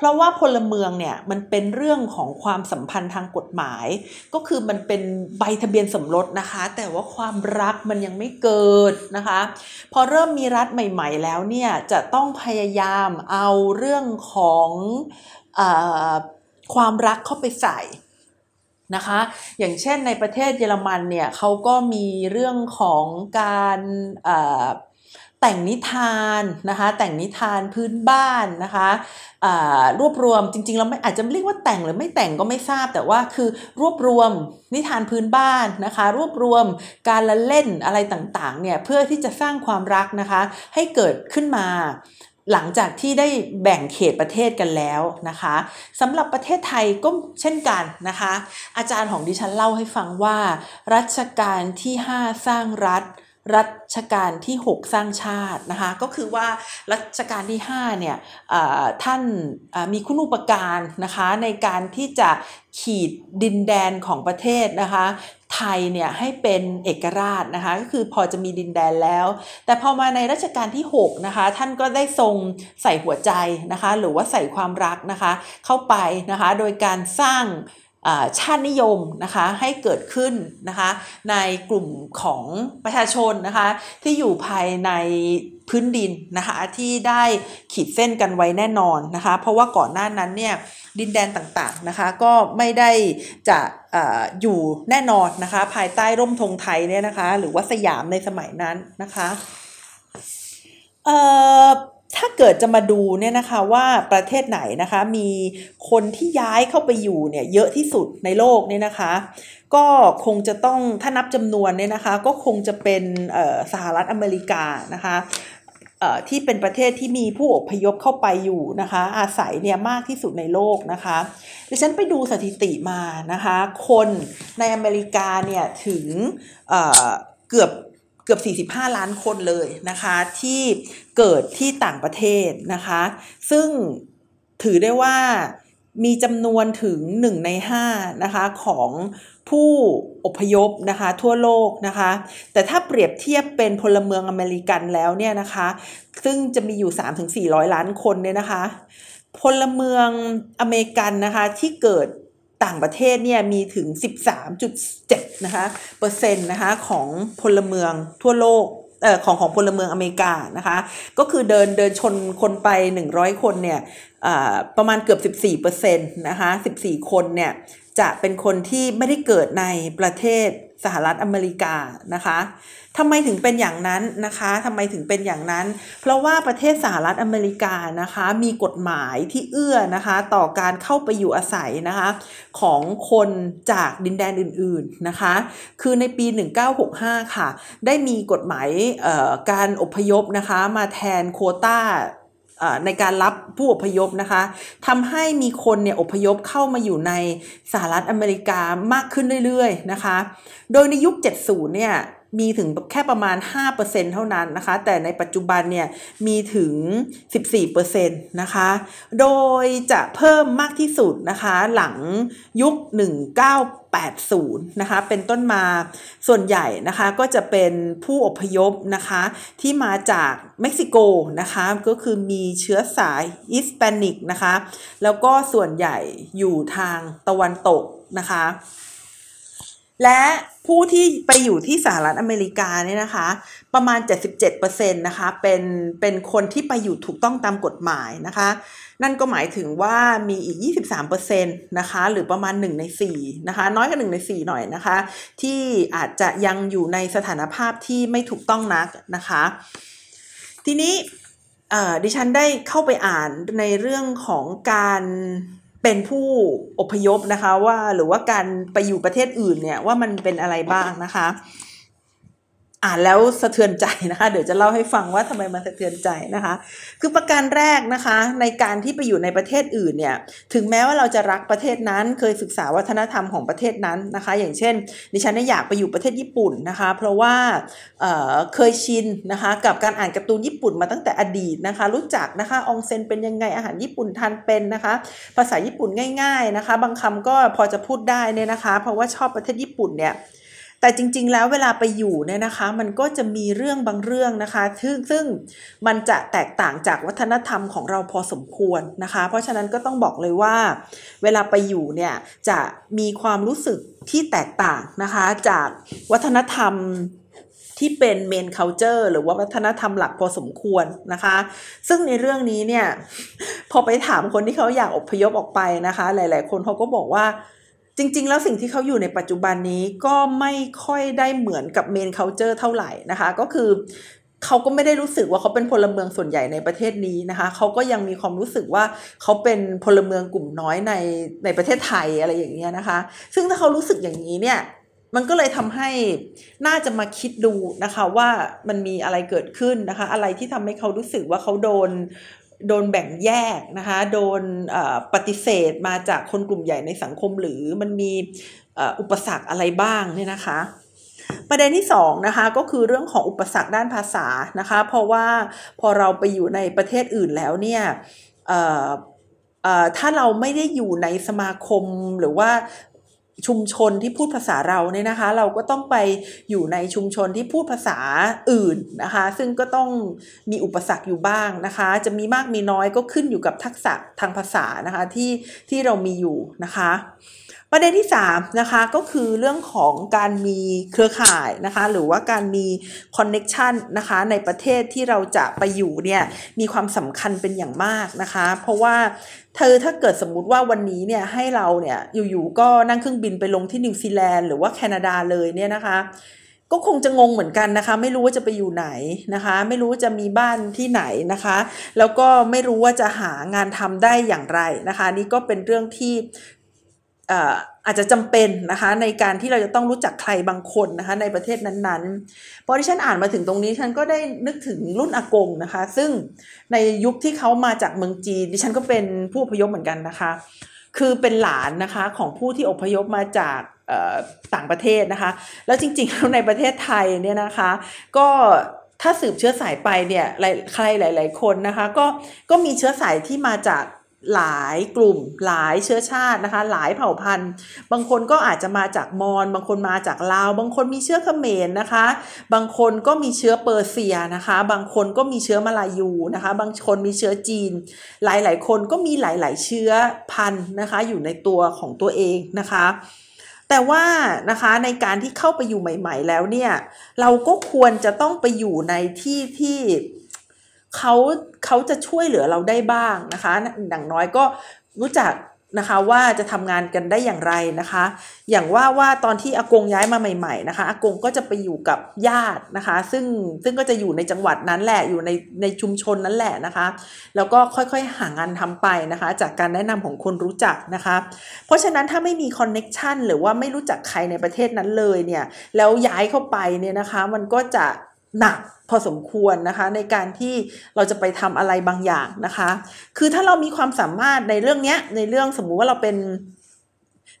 เพราะว่าพลเมืองเนี่ยมันเป็นเรื่องของความสัมพันธ์ทางกฎหมาย ก็คือมันเป็นใบทะเบียนสมรสนะคะ แต่ว่าความรักมันยังไม่เกิดนะคะ พอเริ่มมีรัฐใหม่ ๆ แล้วเนี่ยจะต้องพยายามเอาเรื่องของอความรักเข้าไปใส่นะคะ อย่างเช่นในประเทศเยอรมันเนี่ยเขาก็มีเรื่องของการ แต่งนิทานนะคะ แต่งนิทานพื้นบ้านนะคะรวบรวมจริงๆเราไม่อาจจะเรียกว่าแต่งหรือไม่แต่งก็ไม่ทราบ แต่ว่าคือรวบรวมนิทานพื้นบ้านนะคะ รวบรวมการละเล่นอะไรต่างๆเนี่ยเพื่อที่จะสร้างความรักนะคะ ให้เกิดขึ้นมาหลังจากที่ได้แบ่งเขตประเทศกันแล้วนะคะสำหรับประเทศไทยก็เช่นกันนะคะ อาจารย์ของดิฉันเล่าให้ฟังว่า รัชกาลที่ 5 สร้างรัฐ รัชกาลที่ 6 สร้างชาตินะคะก็คือว่ารัชกาลที่5เนี่ยท่านมีคุณอุปการนะคะในการที่จะขีดดินแดนของประเทศนะคะไทยเนี่ยให้เป็นเอกราชนะคะก็คือพอจะมีดินแดนแล้ว แต่พอมาในรัชกาลที่6นะคะท่านก็ได้ทรงใส่หัวใจนะคะหรือว่าใส่ความรักนะคะเข้าไปนะคะโดยการสร้าง ชาตินิยมนะคะให้เกิดขึ้นนะคะในกลุ่มของประชาชนนะคะที่อยู่ภายในพื้นดินนะคะที่ได้ขีดเส้นกันไว้แน่นอนนะคะเพราะว่าก่อนหน้านั้นเนี่ยดินแดนต่างๆนะคะก็ไม่ได้จะออยู่แน่นอนนะคะภายใต้ร่มธงไทยเนี่ยนะคะหรือว่าสยามในสมัยนั้นนะคะเออ ถ้าเกิดจะมาดูเนี่ยนะคะว่าประเทศไหนนะคะมีคนที่ย้ายเข้าไปอยู่เนี่ยเยอะที่สุดในโลกเนี่ยนะคะ ก็คงจะต้องถ้านับจำนวนเนี่ยนะคะก็คงจะเป็นสหรัฐอเมริกานะคะที่เป็นประเทศที่มีผู้อพยพเข้าไปอยู่นะคะ อาศัยเนี่ยมากที่สุดในโลกนะคะดิฉันไปดูสถิติมานะคะ คนในอเมริกาเนี่ยถึงเเกือบ เกือบ 45 ล้านคนเลยนะคะที่เกิดที่ต่างประเทศนะคะ ซึ่งถือได้ว่ามีจำนวนถึง 1 ใน 5 นะคะของผู้อพยพนะคะทั่วโลกนะคะ แต่ถ้าเปรียบเทียบเป็นพลเมืองอเมริกันแล้วเนี่ยนะคะ ซึ่งจะมีอยู่ 3-400 ล้านคนเนี่ยนะคะ พลเมืองอเมริกันนะคะที่เกิด ต่างประเทศเนี่ยมีถึง 13.7นะคะเปอร์เซ็นต์นะคะของพลเมืองทั่วโลกเอ่อของของพลเมืองอเมริกานะคะก็คือเดินเดินชนคนไป 100 คนเนี่ยประมาณเกือบ 14%นะคะ14 คนเนี่ยจะเป็นคนที่ไม่ได้เกิดในประเทศสหรัฐอเมริกานะคะ ทำไมถึงเป็นอย่างนั้นนะคะทำไมถึงเป็นอย่างนั้น เพราะว่าประเทศสหรัฐอเมริกานะคะมีกฎหมายที่เอื้อนะคะต่อการเข้าไปอยู่อาศัยนะคะของคนจากดินแดนอื่นๆนะคะ คือในปี 1965 ค่ะ ได้มีกฎหมายการอพยพนะคะมาแทนโคต้าในการรับผู้อพยพนะคะทำให้มีคนเนี่ยอพยพเข้ามาอยู่ในสหรัฐอเมริกามากขึ้นเรื่อยๆนะคะ โดยในยุค 70 เนี่ย มีถึงแค่ประมาณ 5%เท่านั้นนะคะ แต่ในปัจจุบันเนี่ยมีถึง 14%นะคะ โดยจะเพิ่มมากที่สุดนะคะ หลังยุค 1980 นะคะ เป็นต้นมาส่วนใหญ่นะคะก็จะเป็นผู้อพยพนะคะ ที่มาจากเม็กซิโกนะคะ ก็คือมีเชื้อสายอิสแปนิกนะคะ แล้วก็ส่วนใหญ่อยู่ทางตะวันตกนะคะ และผู้ที่ไปอยู่ที่สหรัฐอเมริกาเนี่ยนะคะ ประมาณ 77%นะคะเป็นเป็นคนที่ไปอยู่ถูกต้องตามกฎหมายนะคะ นั่นก็หมายถึงว่ามีอีก 23%นะคะ หรือประมาณ 1 ใน4นะคะ น้อยกว่า1ใน 4 หน่อยนะคะ ที่อาจจะยังอยู่ในสถานภาพที่ไม่ถูกต้องนักนะคะ ทีนี้ดิฉันได้เข้าไปอ่านในเรื่องของการ เป็นผู้อพยพนะคะว่าหรือว่าการไปอยู่ประเทศอื่นเนี่ยว่ามันเป็นอะไรบ้างนะคะ อ่านแล้วสะเทือนใจนะคะ เดี๋ยวจะเล่าให้ฟังว่าทำไมมันสะเทือนใจนะคะ คือประการแรกนะคะ ในการที่ไปอยู่ในประเทศอื่นเนี่ย ถึงแม้ว่าเราจะรักประเทศนั้น เคยศึกษาวัฒนธรรมของประเทศนั้นนะคะ อย่างเช่น ดิฉันอยากไปอยู่ประเทศญี่ปุ่นนะคะ เพราะว่าเเคยชินนะคะ กับการอ่านการ์ตูนญี่ปุ่นมาตั้งแต่อดีตนะคะ รู้จักนะคะองเซนเป็นยังไงอาหารญี่ปุ่นทานเป็นนะคะ ภาษาญี่ปุ่นง่าย ๆนะคะ บางคำก็พอจะพูดได้เนี่ยนะคะ เพราะว่าชอบประเทศญี่ปุ่นเนี่ย แต่จริงๆ แล้วเวลาไปอยู่เนี่ยนะคะ มันก็จะมีเรื่องบางเรื่องนะคะ ซึ่งซึ่งมันจะแตกต่างจากวัฒนธรรมของเราพอสมควรนะคะ เพราะฉะนั้นก็ต้องบอกเลยว่า เวลาไปอยู่เนี่ยจะมีความรู้สึกที่แตกต่างนะคะ จากวัฒนธรรมที่เป็นเมน culture หรือว่าวัฒนธรรมหลักพอสมควรนะคะ ซึ่งในเรื่องนี้เนี่ย พอไปถามคนที่เขาอยากอพยพออกไปนะคะ หลาย ๆ คนเขาก็บอกว่า จริง ๆ แล้วสิ่งที่เขาอยู่ในปัจจุบันนี้ก็ไม่ค่อยได้เหมือนกับ main culture เท่าไหร่นะคะ ก็คือเขาก็ไม่ได้รู้สึกว่าเขาเป็นพลเมืองส่วนใหญ่ในประเทศนี้นะคะ เขาก็ยังมีความรู้สึกว่าเขาเป็นพลเมืองกลุ่มน้อยในในประเทศไทยอะไรอย่างเงี้ยนะคะ ซึ่งถ้าเขารู้สึกอย่างนี้เนี่ยมันก็เลยทำให้น่าจะมาคิดดูนะคะว่ามันมีอะไรเกิดขึ้นนะคะ อะไรที่ทำให้เขารู้สึกว่าเขาโดน โดนแบ่งแยกนะคะ โดนปฏิเสธมาจากคนกลุ่มใหญ่ในสังคมหรือมันมีอุปสรรคอะไรบ้างเนี่ยนะคะ ประเด็นที่2นะคะก็คือเรื่องของอุปสรรคด้านภาษานะคะ เพราะว่าพอเราไปอยู่ในประเทศอื่นแล้วเนี่ยถ้าเราไม่ได้อยู่ในสมาคมหรือว่า ชุมชนที่พูดภาษาเราเนี่ยนะคะ เราก็ต้องไปอยู่ในชุมชนที่พูดภาษาอื่นนะคะ ซึ่งก็ต้องมีอุปสรรคอยู่บ้างนะคะ จะมีมากมีน้อยก็ขึ้นอยู่กับทักษะทางภาษานะคะที่ที่เรามีอยู่นะคะ ประเด็นที่3นะคะก็คือเรื่องของการมีเครือข่ายนะคะหรือว่าการมี connection นะคะในประเทศที่เราจะไปอยู่เนี่ยมีความสำคัญเป็นอย่างมากนะคะ เพราะว่าเธอถ้าเกิดสมมุติว่าวันนี้เนี่ยให้เราเนี่ยอยู่ๆก็นั่งเครื่องบินไปลงที่นิวซีแลนด์หรือว่าแคนาดาเลยเนี่ยนะคะก็คงจะงงเหมือนกันนะคะ ไม่รู้ว่าจะไปอยู่ไหนนะคะ ไม่รู้ว่าจะมีบ้านที่ไหนนะคะ แล้วก็ไม่รู้ว่าจะหางานทำได้อย่างไรนะคะ นี่ก็เป็นเรื่องที่ อาจจะจำเป็นนะคะในการที่เราจะต้องรู้จักใครบางคนนะคะในประเทศนั้นๆพอที่ฉันอ่านมาถึงตรงนี้ฉันก็ได้นึกถึงรุ่นอากงนะคะ ซึ่งในยุคที่เขามาจากเมืองจีนดิฉันก็เป็นผู้อพยพเหมือนกันนะคะ คือเป็นหลานนะคะของผู้ที่อพยพมาจากต่างประเทศนะคะ แล้วจริงๆแล้วในประเทศไทยเนี่ยนะคะ ก็ถ้าสืบเชื้อสายไปเนี่ยใครหลาย ๆ คนนะคะ ก็ก็มีเชื้อสายที่มาจาก หลายกลุ่มหลายเชื้อชาตินะคะ หลายเผ่าพันธุ์ บางคนก็อาจจะมาจากมอญบางคนมาจากลาว บางคนมีเชื้อเขมรนะคะ บางคนก็มีเชื้อเปอร์เซียนะคะ บางคนก็มีเชื้อมาลายูนะคะ บางคนมีเชื้อจีน หลายๆ คนก็มีหลาย ๆ เชื้อพันธุ์นะคะ อยู่ในตัวของตัวเองนะคะแต่ว่านะคะในการที่เข้าไปอยู่ใหม่ ๆ แล้วเนี่ย เราก็ควรจะต้องไปอยู่ในที่ที่ เขาเขาจะช่วยเหลือเราได้บ้างนะคะอย่างน้อยก็รู้จักนะคะว่าจะทำงานกันได้อย่างไรนะคะ อย่างว่าว่าตอนที่อากงย้ายมาใหม่ๆนะคะอากงก็จะไปอยู่กับญาตินะคะ ซึ่งซึ่งก็จะอยู่ในจังหวัดนั้นแหละอยู่ในในชุมชนนั้นแหละนะคะ แล้วก็ค่อยๆหางานทำไปนะคะ จากการแนะนำของคนรู้จักนะคะ เพราะฉะนั้นถ้าไม่มีคอนเน็กชันหรือว่าไม่รู้จักใครในประเทศนั้นเลยเนี่ยแล้วย้ายเข้าไปเนี่ยนะคะ มันก็จะ หนักพอสมควรนะคะ ในการที่เราจะไปทำอะไรบางอย่างนะคะ คือถ้าเรามีความสามารถในเรื่องนี้ในเรื่องสมมุติว่าเราเป็น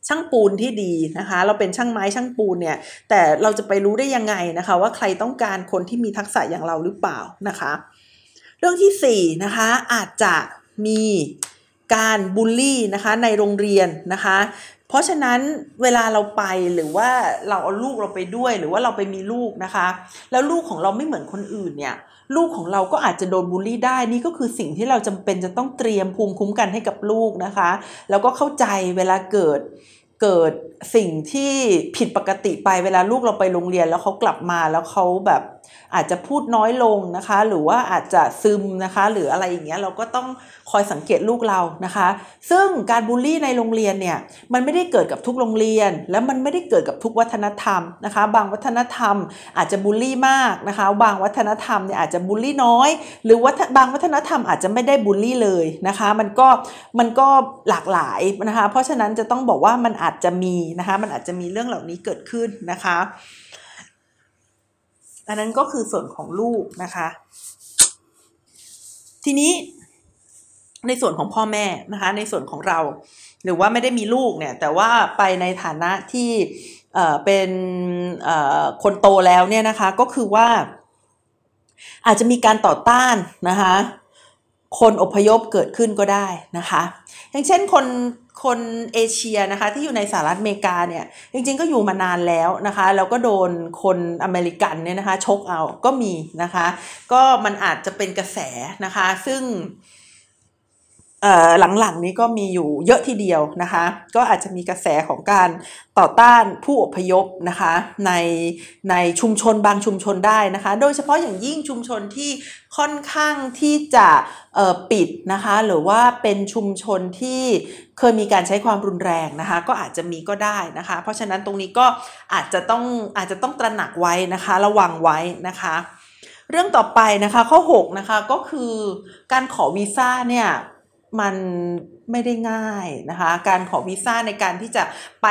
ช่างปูนที่ดีนะคะ เราเป็นช่างไม้ช่างปูนเนี่ย แต่เราจะไปรู้ได้ยังไงนะคะ ว่าใครต้องการคนที่มีทักษะอย่างเราหรือเปล่านะคะ เรื่องที่ 4 นะคะ อาจจะมีการบูลลี่นะคะในโรงเรียนนะคะ เพราะฉะนั้นเวลาเราไปหรือว่าเราเอาลูกเราไปด้วย หรือว่าเราไปมีลูกนะคะ แล้วลูกของเราไม่เหมือนคนอื่นเนี่ย ลูกของเราก็อาจจะโดนบูลลี่ได้นี่ก็คือสิ่งที่เราจำเป็นจะต้องเตรียมภูมิคุ้มกันให้กับลูกนะคะ แล้วก็เข้าใจเวลาเกิดเกิดสิ่งที่ผิดปกติไปเวลาลูกเราไปโรงเรียนแล้วเขากลับมาแล้วเขาแบบอาจจะพูดน้อยลงนะคะ หรือว่าอาจจะซึมนะคะ หรืออะไรอย่างเงี้ยเราก็ต้องคอยสังเกตลูกเรานะคะ ซึ่งการบูลลี่ในโรงเรียนเนี่ยมันไม่ได้เกิดกับทุกโรงเรียน และมันไม่ได้เกิดกับทุกวัฒนธรรมนะคะ บางวัฒนธรรมอาจจะบูลลี่มากนะคะ บางวัฒนธรรมเนี่ยอาจจะบูลลี่น้อย หรือว่าบางวัฒนธรรมอาจจะไม่ได้บูลลี่เลยนะคะ มันก็มันก็หลากหลายนะคะ เพราะฉะนั้นจะต้องบอกว่ามันอาจจะมีนะคะ มันอาจจะมีเรื่องเหล่านี้เกิดขึ้นนะคะ อันนั้นก็คือส่วนของลูกนะคะ ทีนี้ในส่วนของพ่อแม่นะคะ ในส่วนของเรา หรือว่าไม่ได้มีลูกเนี่ย แต่ว่าไปในฐานะที่เป็นคนโตแล้วเนี่ยนะคะ ก็คือว่า อาจจะมีการต่อต้านนะคะ คนอพยพเกิดขึ้นก็ได้นะคะ อย่างเช่นคน คนเอเชียนะคะที่อยู่ในสหรัฐอเมริกาเนี่ยจริงๆก็อยู่มานานแล้วนะคะแล้วก็โดนคนอเมริกันเนี่ยนะคะชกเอาก็มีนะคะ ก็มันอาจจะเป็นกระแสนะคะ ซึ่ง หลังๆนี้ก็มีอยู่เยอะทีเดียวนะคะ ก็อาจจะมีกระแสของการต่อต้านผู้อพยพนะคะในในชุมชนบางชุมชนได้นะคะ โดยเฉพาะอย่างยิ่งชุมชนที่ค่อนข้างที่จะปิดนะคะหรือว่าเป็นชุมชนที่เคยมีการใช้ความรุนแรงนะคะ ก็อาจจะมีก็ได้นะคะ เพราะฉะนั้นตรงนี้ก็อาจจะต้องอาจจะต้องตระหนักไว้นะคะ ระวังไว้นะคะเรื่องต่อไปนะคะข้อ6นะคะก็คือการขอวีซ่าเนี่ย มันไม่ได้ง่ายนะคะ การขอวีซ่าในการที่จะไป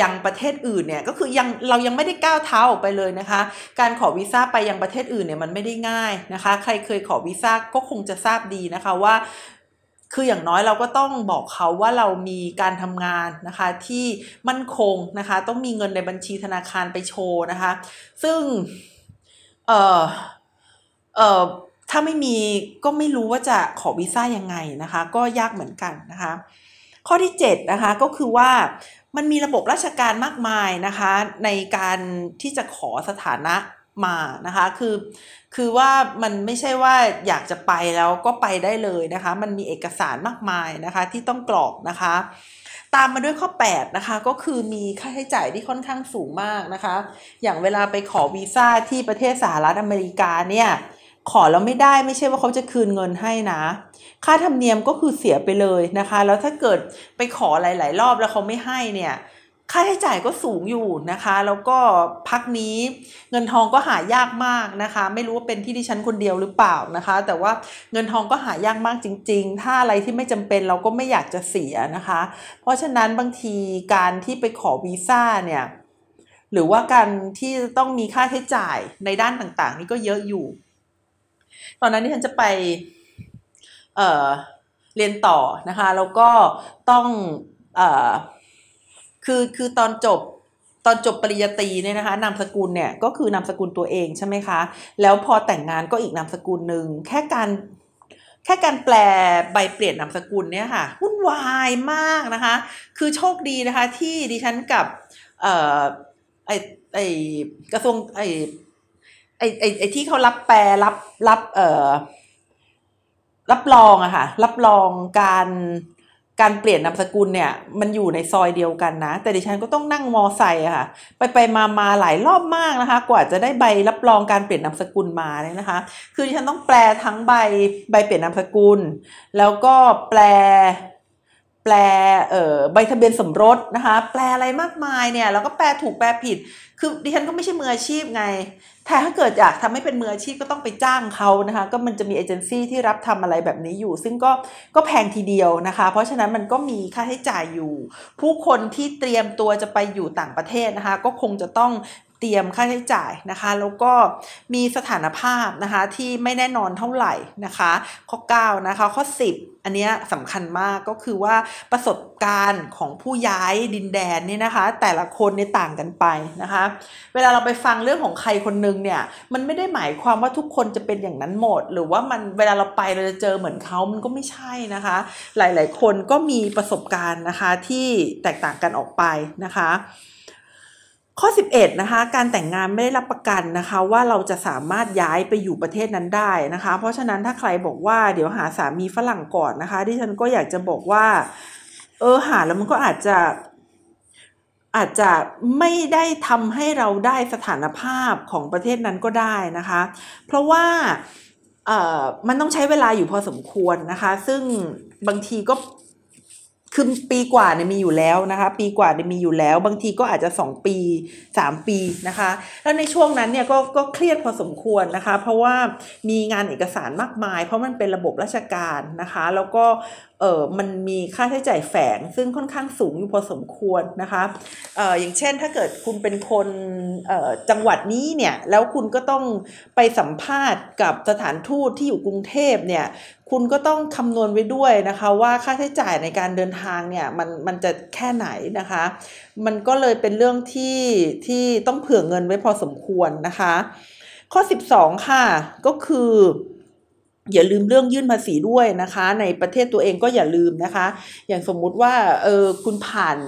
ยังประเทศอื่นเนี่ยก็คือยังเรายังไม่ได้ก้าวเท้าออกไปเลยนะคะ การขอวีซ่าไปยังประเทศอื่นเนี่ยมันไม่ได้ง่ายนะคะ ใครเคยขอวีซ่าก็คงจะทราบดีนะคะว่า คืออย่างน้อยเราก็ต้องบอกเขาว่าเรามีการทำงานนะคะที่มั่นคงนะคะ ต้องมีเงินในบัญชีธนาคารไปโชว์นะคะ ซึ่ง เออเออ ถ้าไม่มีก็ไม่รู้ว่าจะขอวีซ่ายังไงนะคะ ก็ยากเหมือนกันนะคะ ข้อที่7นะคะก็คือว่ามันมีระบบราชการมากมายนะคะ ในการที่จะขอสถานะมานะคะคือคือว่ามันไม่ใช่ว่าอยากจะไปแล้วก็ไปได้เลยนะคะ มันมีเอกสารมากมายนะคะที่ต้องกรอกนะคะ ตามมาด้วยข้อ 8 นะคะ ก็คือมีค่าใช้จ่ายที่ค่อนข้างสูงมากนะคะ อย่างเวลาไปขอวีซ่าที่ประเทศสหรัฐอเมริกาเนี่ย ขอแล้วไม่ได้ไม่ใช่ว่าเขาจะคืนเงินให้นะ ค่าธรรมเนียมก็คือเสียไปเลยนะคะ แล้วถ้าเกิดไปขอหลาย ๆ รอบแล้วเขาไม่ให้เนี่ยค่าใช้จ่ายก็สูงอยู่นะคะ แล้วก็พักนี้เงินทองก็หายากมากนะคะ ไม่รู้ว่าเป็นที่ดิฉันคนเดียวหรือเปล่านะคะ แต่ว่าเงินทองก็หายากมากจริง ๆ ถ้าอะไรที่ไม่จำเป็นเราก็ไม่อยากจะเสียนะคะ เพราะฉะนั้นบางทีการที่ไปขอวีซ่าเนี่ยหรือว่าการที่ต้องมีค่าใช้จ่ายในด้านต่างๆ นี่ก็เยอะอยู่ ตอนนั้นที่ฉันจะไปเออเรียนต่อนะคะแล้วก็ต้องเออคือคือตอนจบตอนจบปริญญาตรีเนี่ยนะคะนามสกุลเนี่ยก็คือนามสกุลตัวเองใช่ไหมคะแล้วพอแต่งงานก็อีกนามสกุลหนึ่งแค่การแค่การแปลใบเปลี่ยนนามสกุลเนี่ยค่ะวุ่นวายมากนะคะ คือโชคดีนะคะที่ดิฉันกับเอ่อไอไอกระทรวงไอ ไอไอไอที่เขารับแปลรับรับเอ่อรับรองอะค่ะ รับรองการการเปลี่ยนนามสกุลเนี่ย มันอยู่ในซอยเดียวกันนะ แต่ดิฉันก็ต้องนั่งมอไซค์อะค่ะ ไปไปมามาหลายรอบมากนะคะ กว่าจะได้ใบรับรองการเปลี่ยนนามสกุลมาเนี่ยนะคะ คือดิฉันต้องแปลทั้งใบใบเปลี่ยนนามสกุล แล้วก็แปลแปลเอ่อใบทะเบียนสมรสนะคะ แปลอะไรมากมายเนี่ยแล้วก็แปลถูกแปลผิด คือดิฉันก็ไม่ใช่มืออาชีพไง แต่ถ้าเกิดอยากทำให้เป็นมืออาชีพก็ต้องไปจ้างเขานะคะ ก็มันจะมีเอเจนซี่ที่รับทำอะไรแบบนี้อยู่ ซึ่งก็ก็แพงทีเดียวนะคะ เพราะฉะนั้นมันก็มีค่าใช้จ่ายอยู่ ผู้คนที่เตรียมตัวจะไปอยู่ต่างประเทศนะคะ ก็คงจะต้อง เตรียมค่าใช้จ่ายนะคะ แล้วก็มีสถานภาพนะคะที่ไม่แน่นอนเท่าไหร่นะคะ ข้อ 9 นะคะ ข้อ 10 อันนี้สำคัญมากก็คือว่าประสบการณ์ของผู้ย้ายดินแดนเนี่ยนะคะ แต่ละคนเนี่ยต่างกันไปนะคะ เวลาเราไปฟังเรื่องของใครคนนึงเนี่ยมันไม่ได้หมายความว่าทุกคนจะเป็นอย่างนั้นหมด หรือว่ามันเวลาเราไปเราจะเจอเหมือนเขามันก็ไม่ใช่นะคะ หลาย ๆ คนก็มีประสบการณ์นะคะที่แตกต่างกันออกไปนะคะ ข้อ 11 นะคะ การแต่งงานไม่ได้รับประกันนะคะ ว่าเราจะสามารถย้ายไปอยู่ประเทศนั้นได้นะคะ เพราะฉะนั้นถ้าใครบอกว่าเดี๋ยวหาสามีฝรั่งก่อนนะคะ ที่ฉันก็อยากจะบอกว่า เออหาแล้วมันก็อาจจะ อาจจะไม่ได้ทำให้เราได้สถานภาพของประเทศนั้นก็ได้นะคะ เพราะว่าเออมันต้องใช้เวลาอยู่พอสมควรนะคะ ซึ่งบางทีก็ คือปีกว่าเนี่ยมีอยู่แล้วนะคะ ปีกว่าเนี่ยมีอยู่แล้ว บางทีก็อาจจะสองปีสามปีนะคะ แล้วในช่วงนั้นเนี่ยก็ก็เครียดพอสมควรนะคะ เพราะว่ามีงานเอกสารมากมาย เพราะมันเป็นระบบราชการนะคะ แล้วก็เออมันมีค่าใช้จ่ายแฝง ซึ่งค่อนข้างสูงอยู่พอสมควรนะคะเอออย่างเช่นถ้าเกิดคุณเป็นคนเออจังหวัดนี้เนี่ยแล้วคุณก็ต้องไปสัมภาษณ์กับสถานทูตที่อยู่กรุงเทพเนี่ย คุณก็ต้องคำนวณไว้ด้วยนะคะว่าค่าใช้จ่ายในการเดินทางเนี่ยมันมันจะแค่ไหนนะคะ มันก็เลยเป็นเรื่องที่ที่ต้องเผื่อเงินไว้พอสมควรนะคะ ข้อ 12 ค่ะก็คือ อย่าลืมเรื่องยื่นภาษีด้วยนะคะ ในประเทศตัวเองก็อย่าลืมนะคะ อย่างสมมุติว่าเออคุณผ่าน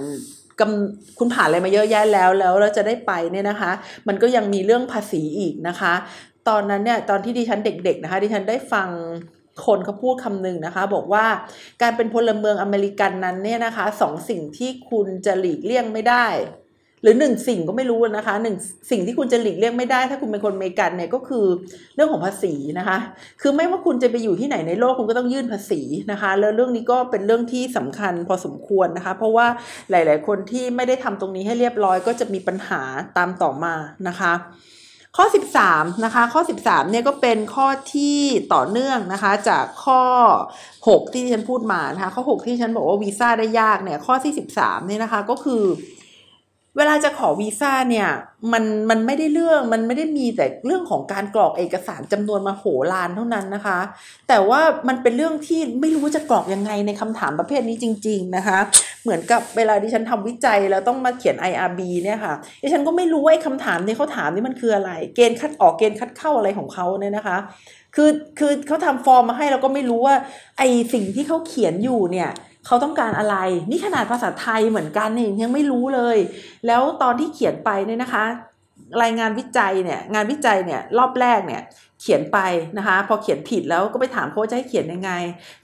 กำคุณผ่านอะไรมาเยอะแยะแล้วแล้วเราจะได้ไปเนี่ยนะคะ มันก็ยังมีเรื่องภาษีอีกนะคะ ตอนนั้นเนี่ยตอนที่ดิฉันเด็ก ๆนะคะ ดิฉันได้ฟัง คนเขาพูดคำหนึ่งนะคะ บอกว่าการเป็นพลเมืองอเมริกันนั้นเนี่ยนะคะสองสิ่งที่คุณจะหลีกเลี่ยงไม่ได้ หรือหนึ่งสิ่งก็ไม่รู้นะคะหนึ่งสิ่งที่คุณจะหลีกเลี่ยงไม่ได้ ถ้าคุณเป็นคนอเมริกันเนี่ยก็คือเรื่องของภาษีนะคะ คือไม่ว่าคุณจะไปอยู่ที่ไหนในโลกคุณก็ต้องยื่นภาษีนะคะแล้วเรื่องนี้ก็เป็นเรื่องที่สำคัญพอสมควรนะคะ เพราะว่าหลาย ๆ คนที่ไม่ได้ทำตรงนี้ให้เรียบร้อย ก็จะมีปัญหาตามต่อมานะคะ ข้อ 13นะคะข้อ 13เนี่ยก็เป็นข้อที่ต่อเนื่องนะคะจากข้อ 6 ที่ฉันพูดมานะคะข้อ 6 ที่ฉันบอกว่าวีซ่าได้ยากเนี่ยข้อที่ 13เนี่ยนะคะก็คือ เวลาจะขอวีซ่าเนี่ยมันมันไม่ได้เรื่องมันไม่ได้มีแต่เรื่องของการกรอกเอกสารจำนวนมาโหรานเท่านั้นนะคะ แต่ว่ามันเป็นเรื่องที่ไม่รู้จะกรอกยังไงในคำถามประเภทนี้จริง ๆนะคะ เหมือนกับเวลาที่ฉันทำวิจัยแล้วต้องมาเขียน IRB เนี่ยค่ะดิฉันก็ไม่รู้ว่าไอ้คำถามที่เขาถามนี่มันคืออะไร เกณฑ์คัดออกเกณฑ์คัดเข้าอะไรของเขาเนี่ยนะคะ คือคือเขาทำฟอร์มมาให้เราก็ไม่รู้ว่าไอ้สิ่งที่เขาเขียนอยู่เนี่ย เขาต้องการอะไร นี่ขนาดภาษาไทยเหมือนกันเนี่ยยังไม่รู้เลย แล้วตอนที่เขียนไปเนี่ยนะคะ รายงานวิจัยเนี่ยงานวิจัยเนี่ยรอบแรกเนี่ย เขียนไปนะคะ พอเขียนผิดแล้วก็ไปถามเขาจะให้เขียนยังไง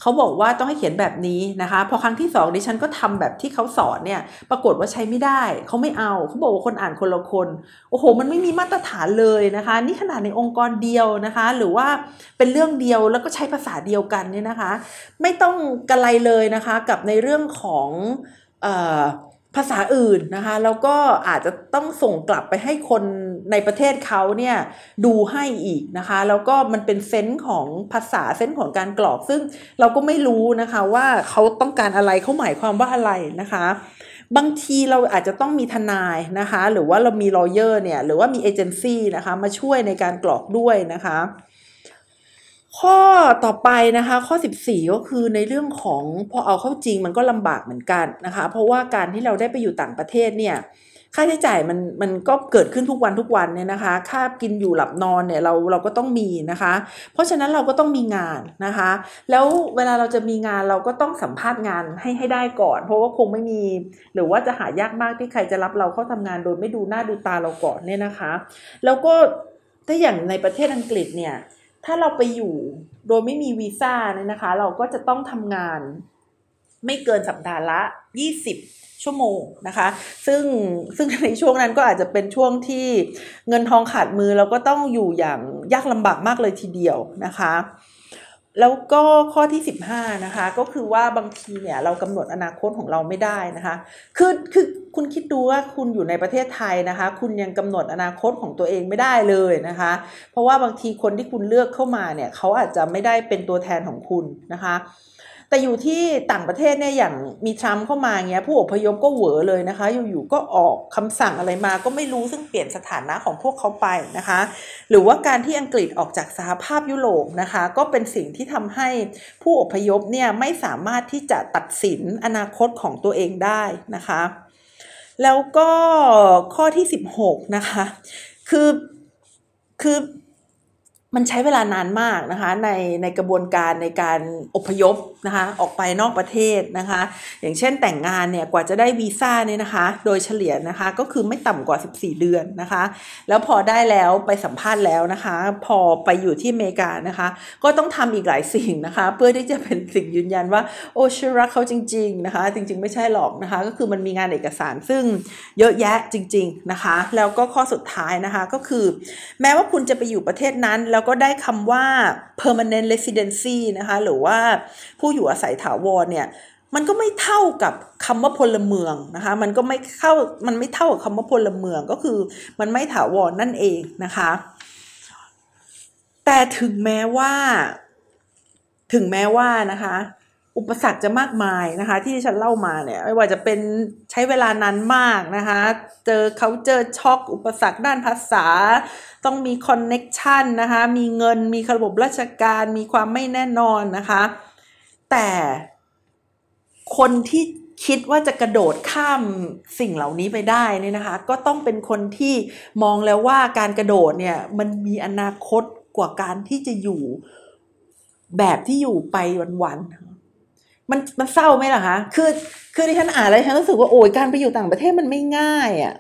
เขาบอกว่าต้องให้เขียนแบบนี้นะคะ พอครั้งที่สองดิฉันก็ทำแบบที่เขาสอนเนี่ยปรากฏว่าใช้ไม่ได้เขาไม่เอาเขาบอกว่าคนอ่านคนละคนโอ้โห มันไม่มีมาตรฐานเลยนะคะ นี่ขนาดในองค์กรเดียวนะคะ หรือว่าเป็นเรื่องเดียวแล้วก็ใช้ภาษาเดียวกันเนี่ยนะคะ ไม่ต้องกระไรเลยนะคะกับในเรื่องของเอ่อ ภาษาอื่นนะคะ แล้วก็อาจจะต้องส่งกลับไปให้คนในประเทศเขาเนี่ยดูให้อีกนะคะ แล้วก็มันเป็นเซนส์ของภาษาเซนส์ของการกรอกซึ่งเราก็ไม่รู้นะคะว่าเขาต้องการอะไรเขาหมายความว่าอะไรนะคะ บางทีเราอาจจะต้องมีทนายนะคะ หรือว่าเรามีลอเยอร์เนี่ยหรือว่ามีเอเจนซี่นะคะมาช่วยในการกรอกด้วยนะคะ ข้อต่อไปนะคะข้อ 14 ก็คือในเรื่องของพอเอาเข้าจริงมันก็ลำบากเหมือนกันนะคะ เพราะว่าการที่เราได้ไปอยู่ต่างประเทศเนี่ยค่าใช้จ่ายมันมันก็เกิดขึ้นทุกวันทุกวันเนี่ยนะคะ ค่ากินอยู่หลับนอนเนี่ยเราเราก็ต้องมีนะคะ เพราะฉะนั้นเราก็ต้องมีงานนะคะ แล้วเวลาเราจะมีงานเราก็ต้องสัมภาษณ์งานให้ให้ได้ก่อน เพราะว่าคงไม่มี หรือว่าจะหายากมากที่ใครจะรับเราเข้าทำงานโดยไม่ดูหน้าดูตาเราก่อนเนี่ยนะคะ แล้วก็ถ้าอย่างในประเทศอังกฤษเนี่ย ถ้าเราไปอยู่โดยไม่มีวีซ่าเนี่ยนะคะ เราก็จะต้องทำงานไม่เกินสัปดาห์ละ 20 ชั่วโมงนะคะ ซึ่งซึ่งในช่วงนั้นก็อาจจะเป็นช่วงที่เงินทองขาดมือเราก็ต้องอยู่อย่างยากลำบากมากเลยทีเดียวนะคะ แล้วก็ข้อที่ 15นะคะก็คือว่าบางทีเนี่ยเรากำหนดอนาคตของเราไม่ได้นะคะคือคือคุณคิดดูว่าคุณอยู่ในประเทศไทยนะคะ คุณยังกำหนดอนาคตของตัวเองไม่ได้เลยนะคะ เพราะว่าบางทีคนที่คุณเลือกเข้ามาเนี่ยเขาอาจจะไม่ได้เป็นตัวแทนของคุณนะคะ แต่อยู่ที่ต่างประเทศเนี่ยอย่างมีทรัมป์เข้ามาเงี้ยผู้อพยพก็เหวอเลยนะคะ อยู่ๆก็ออกคำสั่งอะไรมาก็ไม่รู้ซึ่งเปลี่ยนสถานะของพวกเขาไปนะคะ หรือว่าการที่อังกฤษออกจากสหภาพยุโรปนะคะ ก็เป็นสิ่งที่ทำให้ผู้อพยพเนี่ยไม่สามารถที่จะตัดสินอนาคตของตัวเองได้นะคะ แล้วก็ข้อที่ 16 นะคะ คือคือ มันใช้เวลานานมากนะคะในในกระบวนการในการอพยพนะคะออกไปนอกประเทศนะคะ อย่างเช่นแต่งงานเนี่ยกว่าจะได้วีซ่าเนี่ยนะคะ โดยเฉลี่ยนะคะก็คือไม่ต่ำกว่า 14 เดือนนะคะ แล้วพอได้แล้วไปสัมภาษณ์แล้วนะคะ พอไปอยู่ที่อเมริกานะคะ ก็ต้องทำอีกหลายสิ่งนะคะ เพื่อที่จะเป็นสิ่งยืนยันว่าโอ้ฉันรักเขาจริง ๆนะคะ จริง ๆ ไม่ใช่หรอกนะคะ ก็คือมันมีงานเอกสารซึ่งเยอะแยะจริง ๆนะคะ แล้วก็ข้อสุดท้ายนะคะก็คือ แม้ว่าคุณจะไปอยู่ประเทศนั้นแล้วก็ได้คำว่า permanent residency นะคะ หรือว่าผู้อยู่อาศัยถาวรเนี่ยมันก็ไม่เท่ากับคำว่าพลเมืองนะคะ มันก็ไม่เข้า มันไม่เท่ากับคำว่าพลเมืองก็คือมันไม่ถาวรนั่นเองนะคะ แต่ถึงแม้ว่า ถึงแม้ว่านะคะ อุปสรรคจะมากมายนะคะ ที่ฉันเล่ามาเนี่ยไม่ว่าจะเป็นใช้เวลานานมากนะคะ เจอเขาเจอช็อกอุปสรรคด้านภาษา ต้องมีคอนเน็กชันนะคะมีเงินมีระบบราชการมีความไม่แน่นอนนะคะ แต่คนที่คิดว่าจะกระโดดข้ามสิ่งเหล่านี้ไปได้เนี่ยนะคะ ก็ต้องเป็นคนที่มองแล้วว่าการกระโดดเนี่ยมันมีอนาคตกว่าการที่จะอยู่แบบที่อยู่ไปวันๆ มันมันเศร้าไหมล่ะคะคือคือที่ฉันอ่านแล้วฉันรู้สึกว่าโอ้ยการไปอยู่ต่างประเทศมันไม่ง่ายอะ่ะ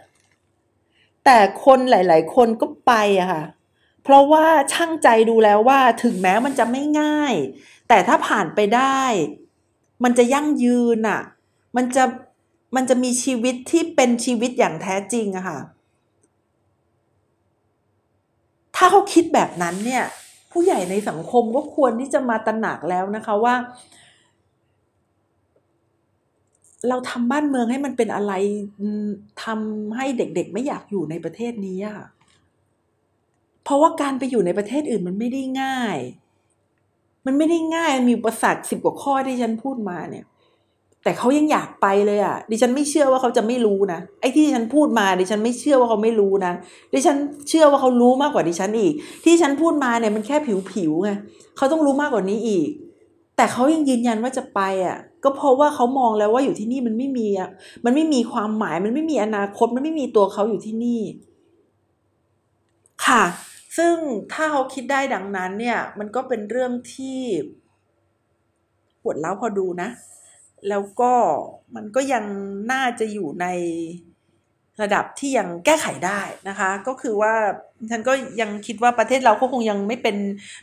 แต่คนหลาย ๆ คนก็ไปอะค่ะ เพราะว่าช่างใจดูแล้วว่าถึงแม้มันจะไม่ง่าย แต่ถ้าผ่านไปได้ มันจะยั่งยืนอะ่ะ มันจะมันจะมีชีวิตที่เป็นชีวิตอย่างแท้จริงอะค่ะ ถ้าเขาคิดแบบนั้นเนี่ย ผู้ใหญ่ในสังคมก็ควรที่จะมาตระหนักแล้วนะคะว่า เราทำบ้านเมืองให้มันเป็นอะไรทำให้เด็กๆ ไม่อยากอยู่ในประเทศนี้อะเพราะว่าการไปอยู่ในประเทศอื่นมันไม่ได้ง่าย มันไม่ได้ง่ายมีอุปสรรคสิบกว่าข้อที่ฉันพูดมาเนี่ย แต่เขายังอยากไปเลยอะดิฉันไม่เชื่อว่าเขาจะไม่รู้นะไอ้ที่ดิฉันพูดมาดิฉันไม่เชื่อว่าเขาไม่รู้นะดิฉันเชื่อว่าเขารู้มากกว่าดิฉันอีก ที่ฉันพูดมาเนี่ยมันแค่ผิวๆไงเขาต้องรู้มากกว่านี้อีก แต่เขายังยืนยันว่าจะไปอะ ก็เพราะว่าเขามองแล้วว่าอยู่ที่นี่มันไม่มีอะมันไม่มีความหมายมันไม่มีอนาคตมันไม่มีตัวเขาอยู่ที่นี่ ค่ะ ซึ่งถ้าเขาคิดได้ดังนั้นเนี่ย มันก็เป็นเรื่องที่ปวดเล้าพอดูนะ แล้วก็มันก็ยังน่าจะอยู่ในระดับที่ยังแก้ไขได้นะคะ ก็คือว่าฉันก็ยังคิดว่าประเทศเราก็คงยังไม่เป็น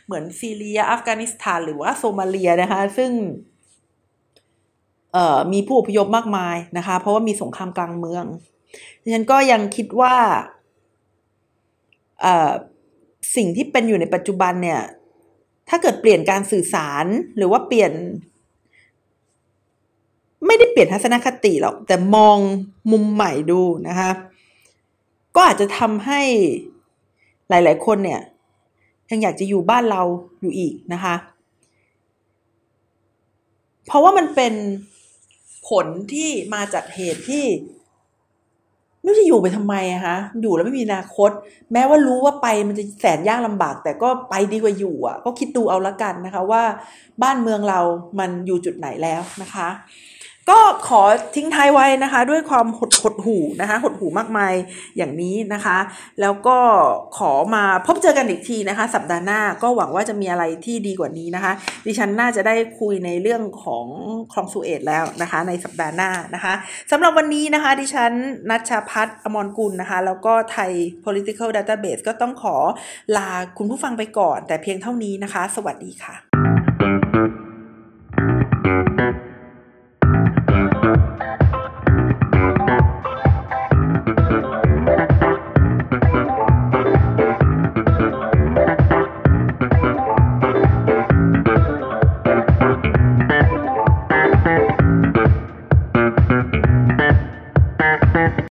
เหมือนซีเรีย อัฟกานิสถานหรือว่าโซมาเลียนะคะ ซึ่ง มีผู้อพยพมากมายนะคะ เพราะว่ามีสงครามกลางเมืองฉันก็ยังคิดว่าสิ่งที่เป็นอยู่ในปัจจุบันเนี่ย ถ้าเกิดเปลี่ยนการสื่อสารหรือว่าเปลี่ยน ไม่ได้เปลี่ยนทัศนคติหรอก แต่มองมุมใหม่ดูนะคะ ก็อาจจะทำให้หลาย ๆ คนเนี่ย ยังอยากจะอยู่บ้านเราอยู่อีกนะคะ เพราะว่ามันเป็น ผลที่มาจากเหตุที่ไม่รู้จะอยู่ไปทำไมอะคะอยู่แล้วไม่มีอนาคต แม้ว่ารู้ว่าไปมันจะแสนยากลำบาก แต่ก็ไปดีกว่าอยู่อะก็คิดดูเอาละกันนะคะว่า บ้านเมืองเรามันอยู่จุดไหนแล้วนะคะ ก็ขอทิ้งท้ายไว้นะคะ ด้วยความหดหดหูนะคะหดหูมากมายอย่างนี้นะคะ แล้วก็ขอมาพบเจอกันอีกทีนะคะ สัปดาห์หน้าก็หวังว่าจะมีอะไรที่ดีกว่านี้นะคะ ดิฉันน่าจะได้คุยในเรื่องของคลองสุเอตแล้วนะคะ ในสัปดาห์หน้านะคะสำหรับวันนี้นะคะ ดิฉันนัชชาพัฒนอมรกุลนะคะ แล้วก็ไทย political database ก็ต้องขอลาคุณผู้ฟังไปก่อน แต่เพียงเท่านี้นะคะ สวัสดีค่ะ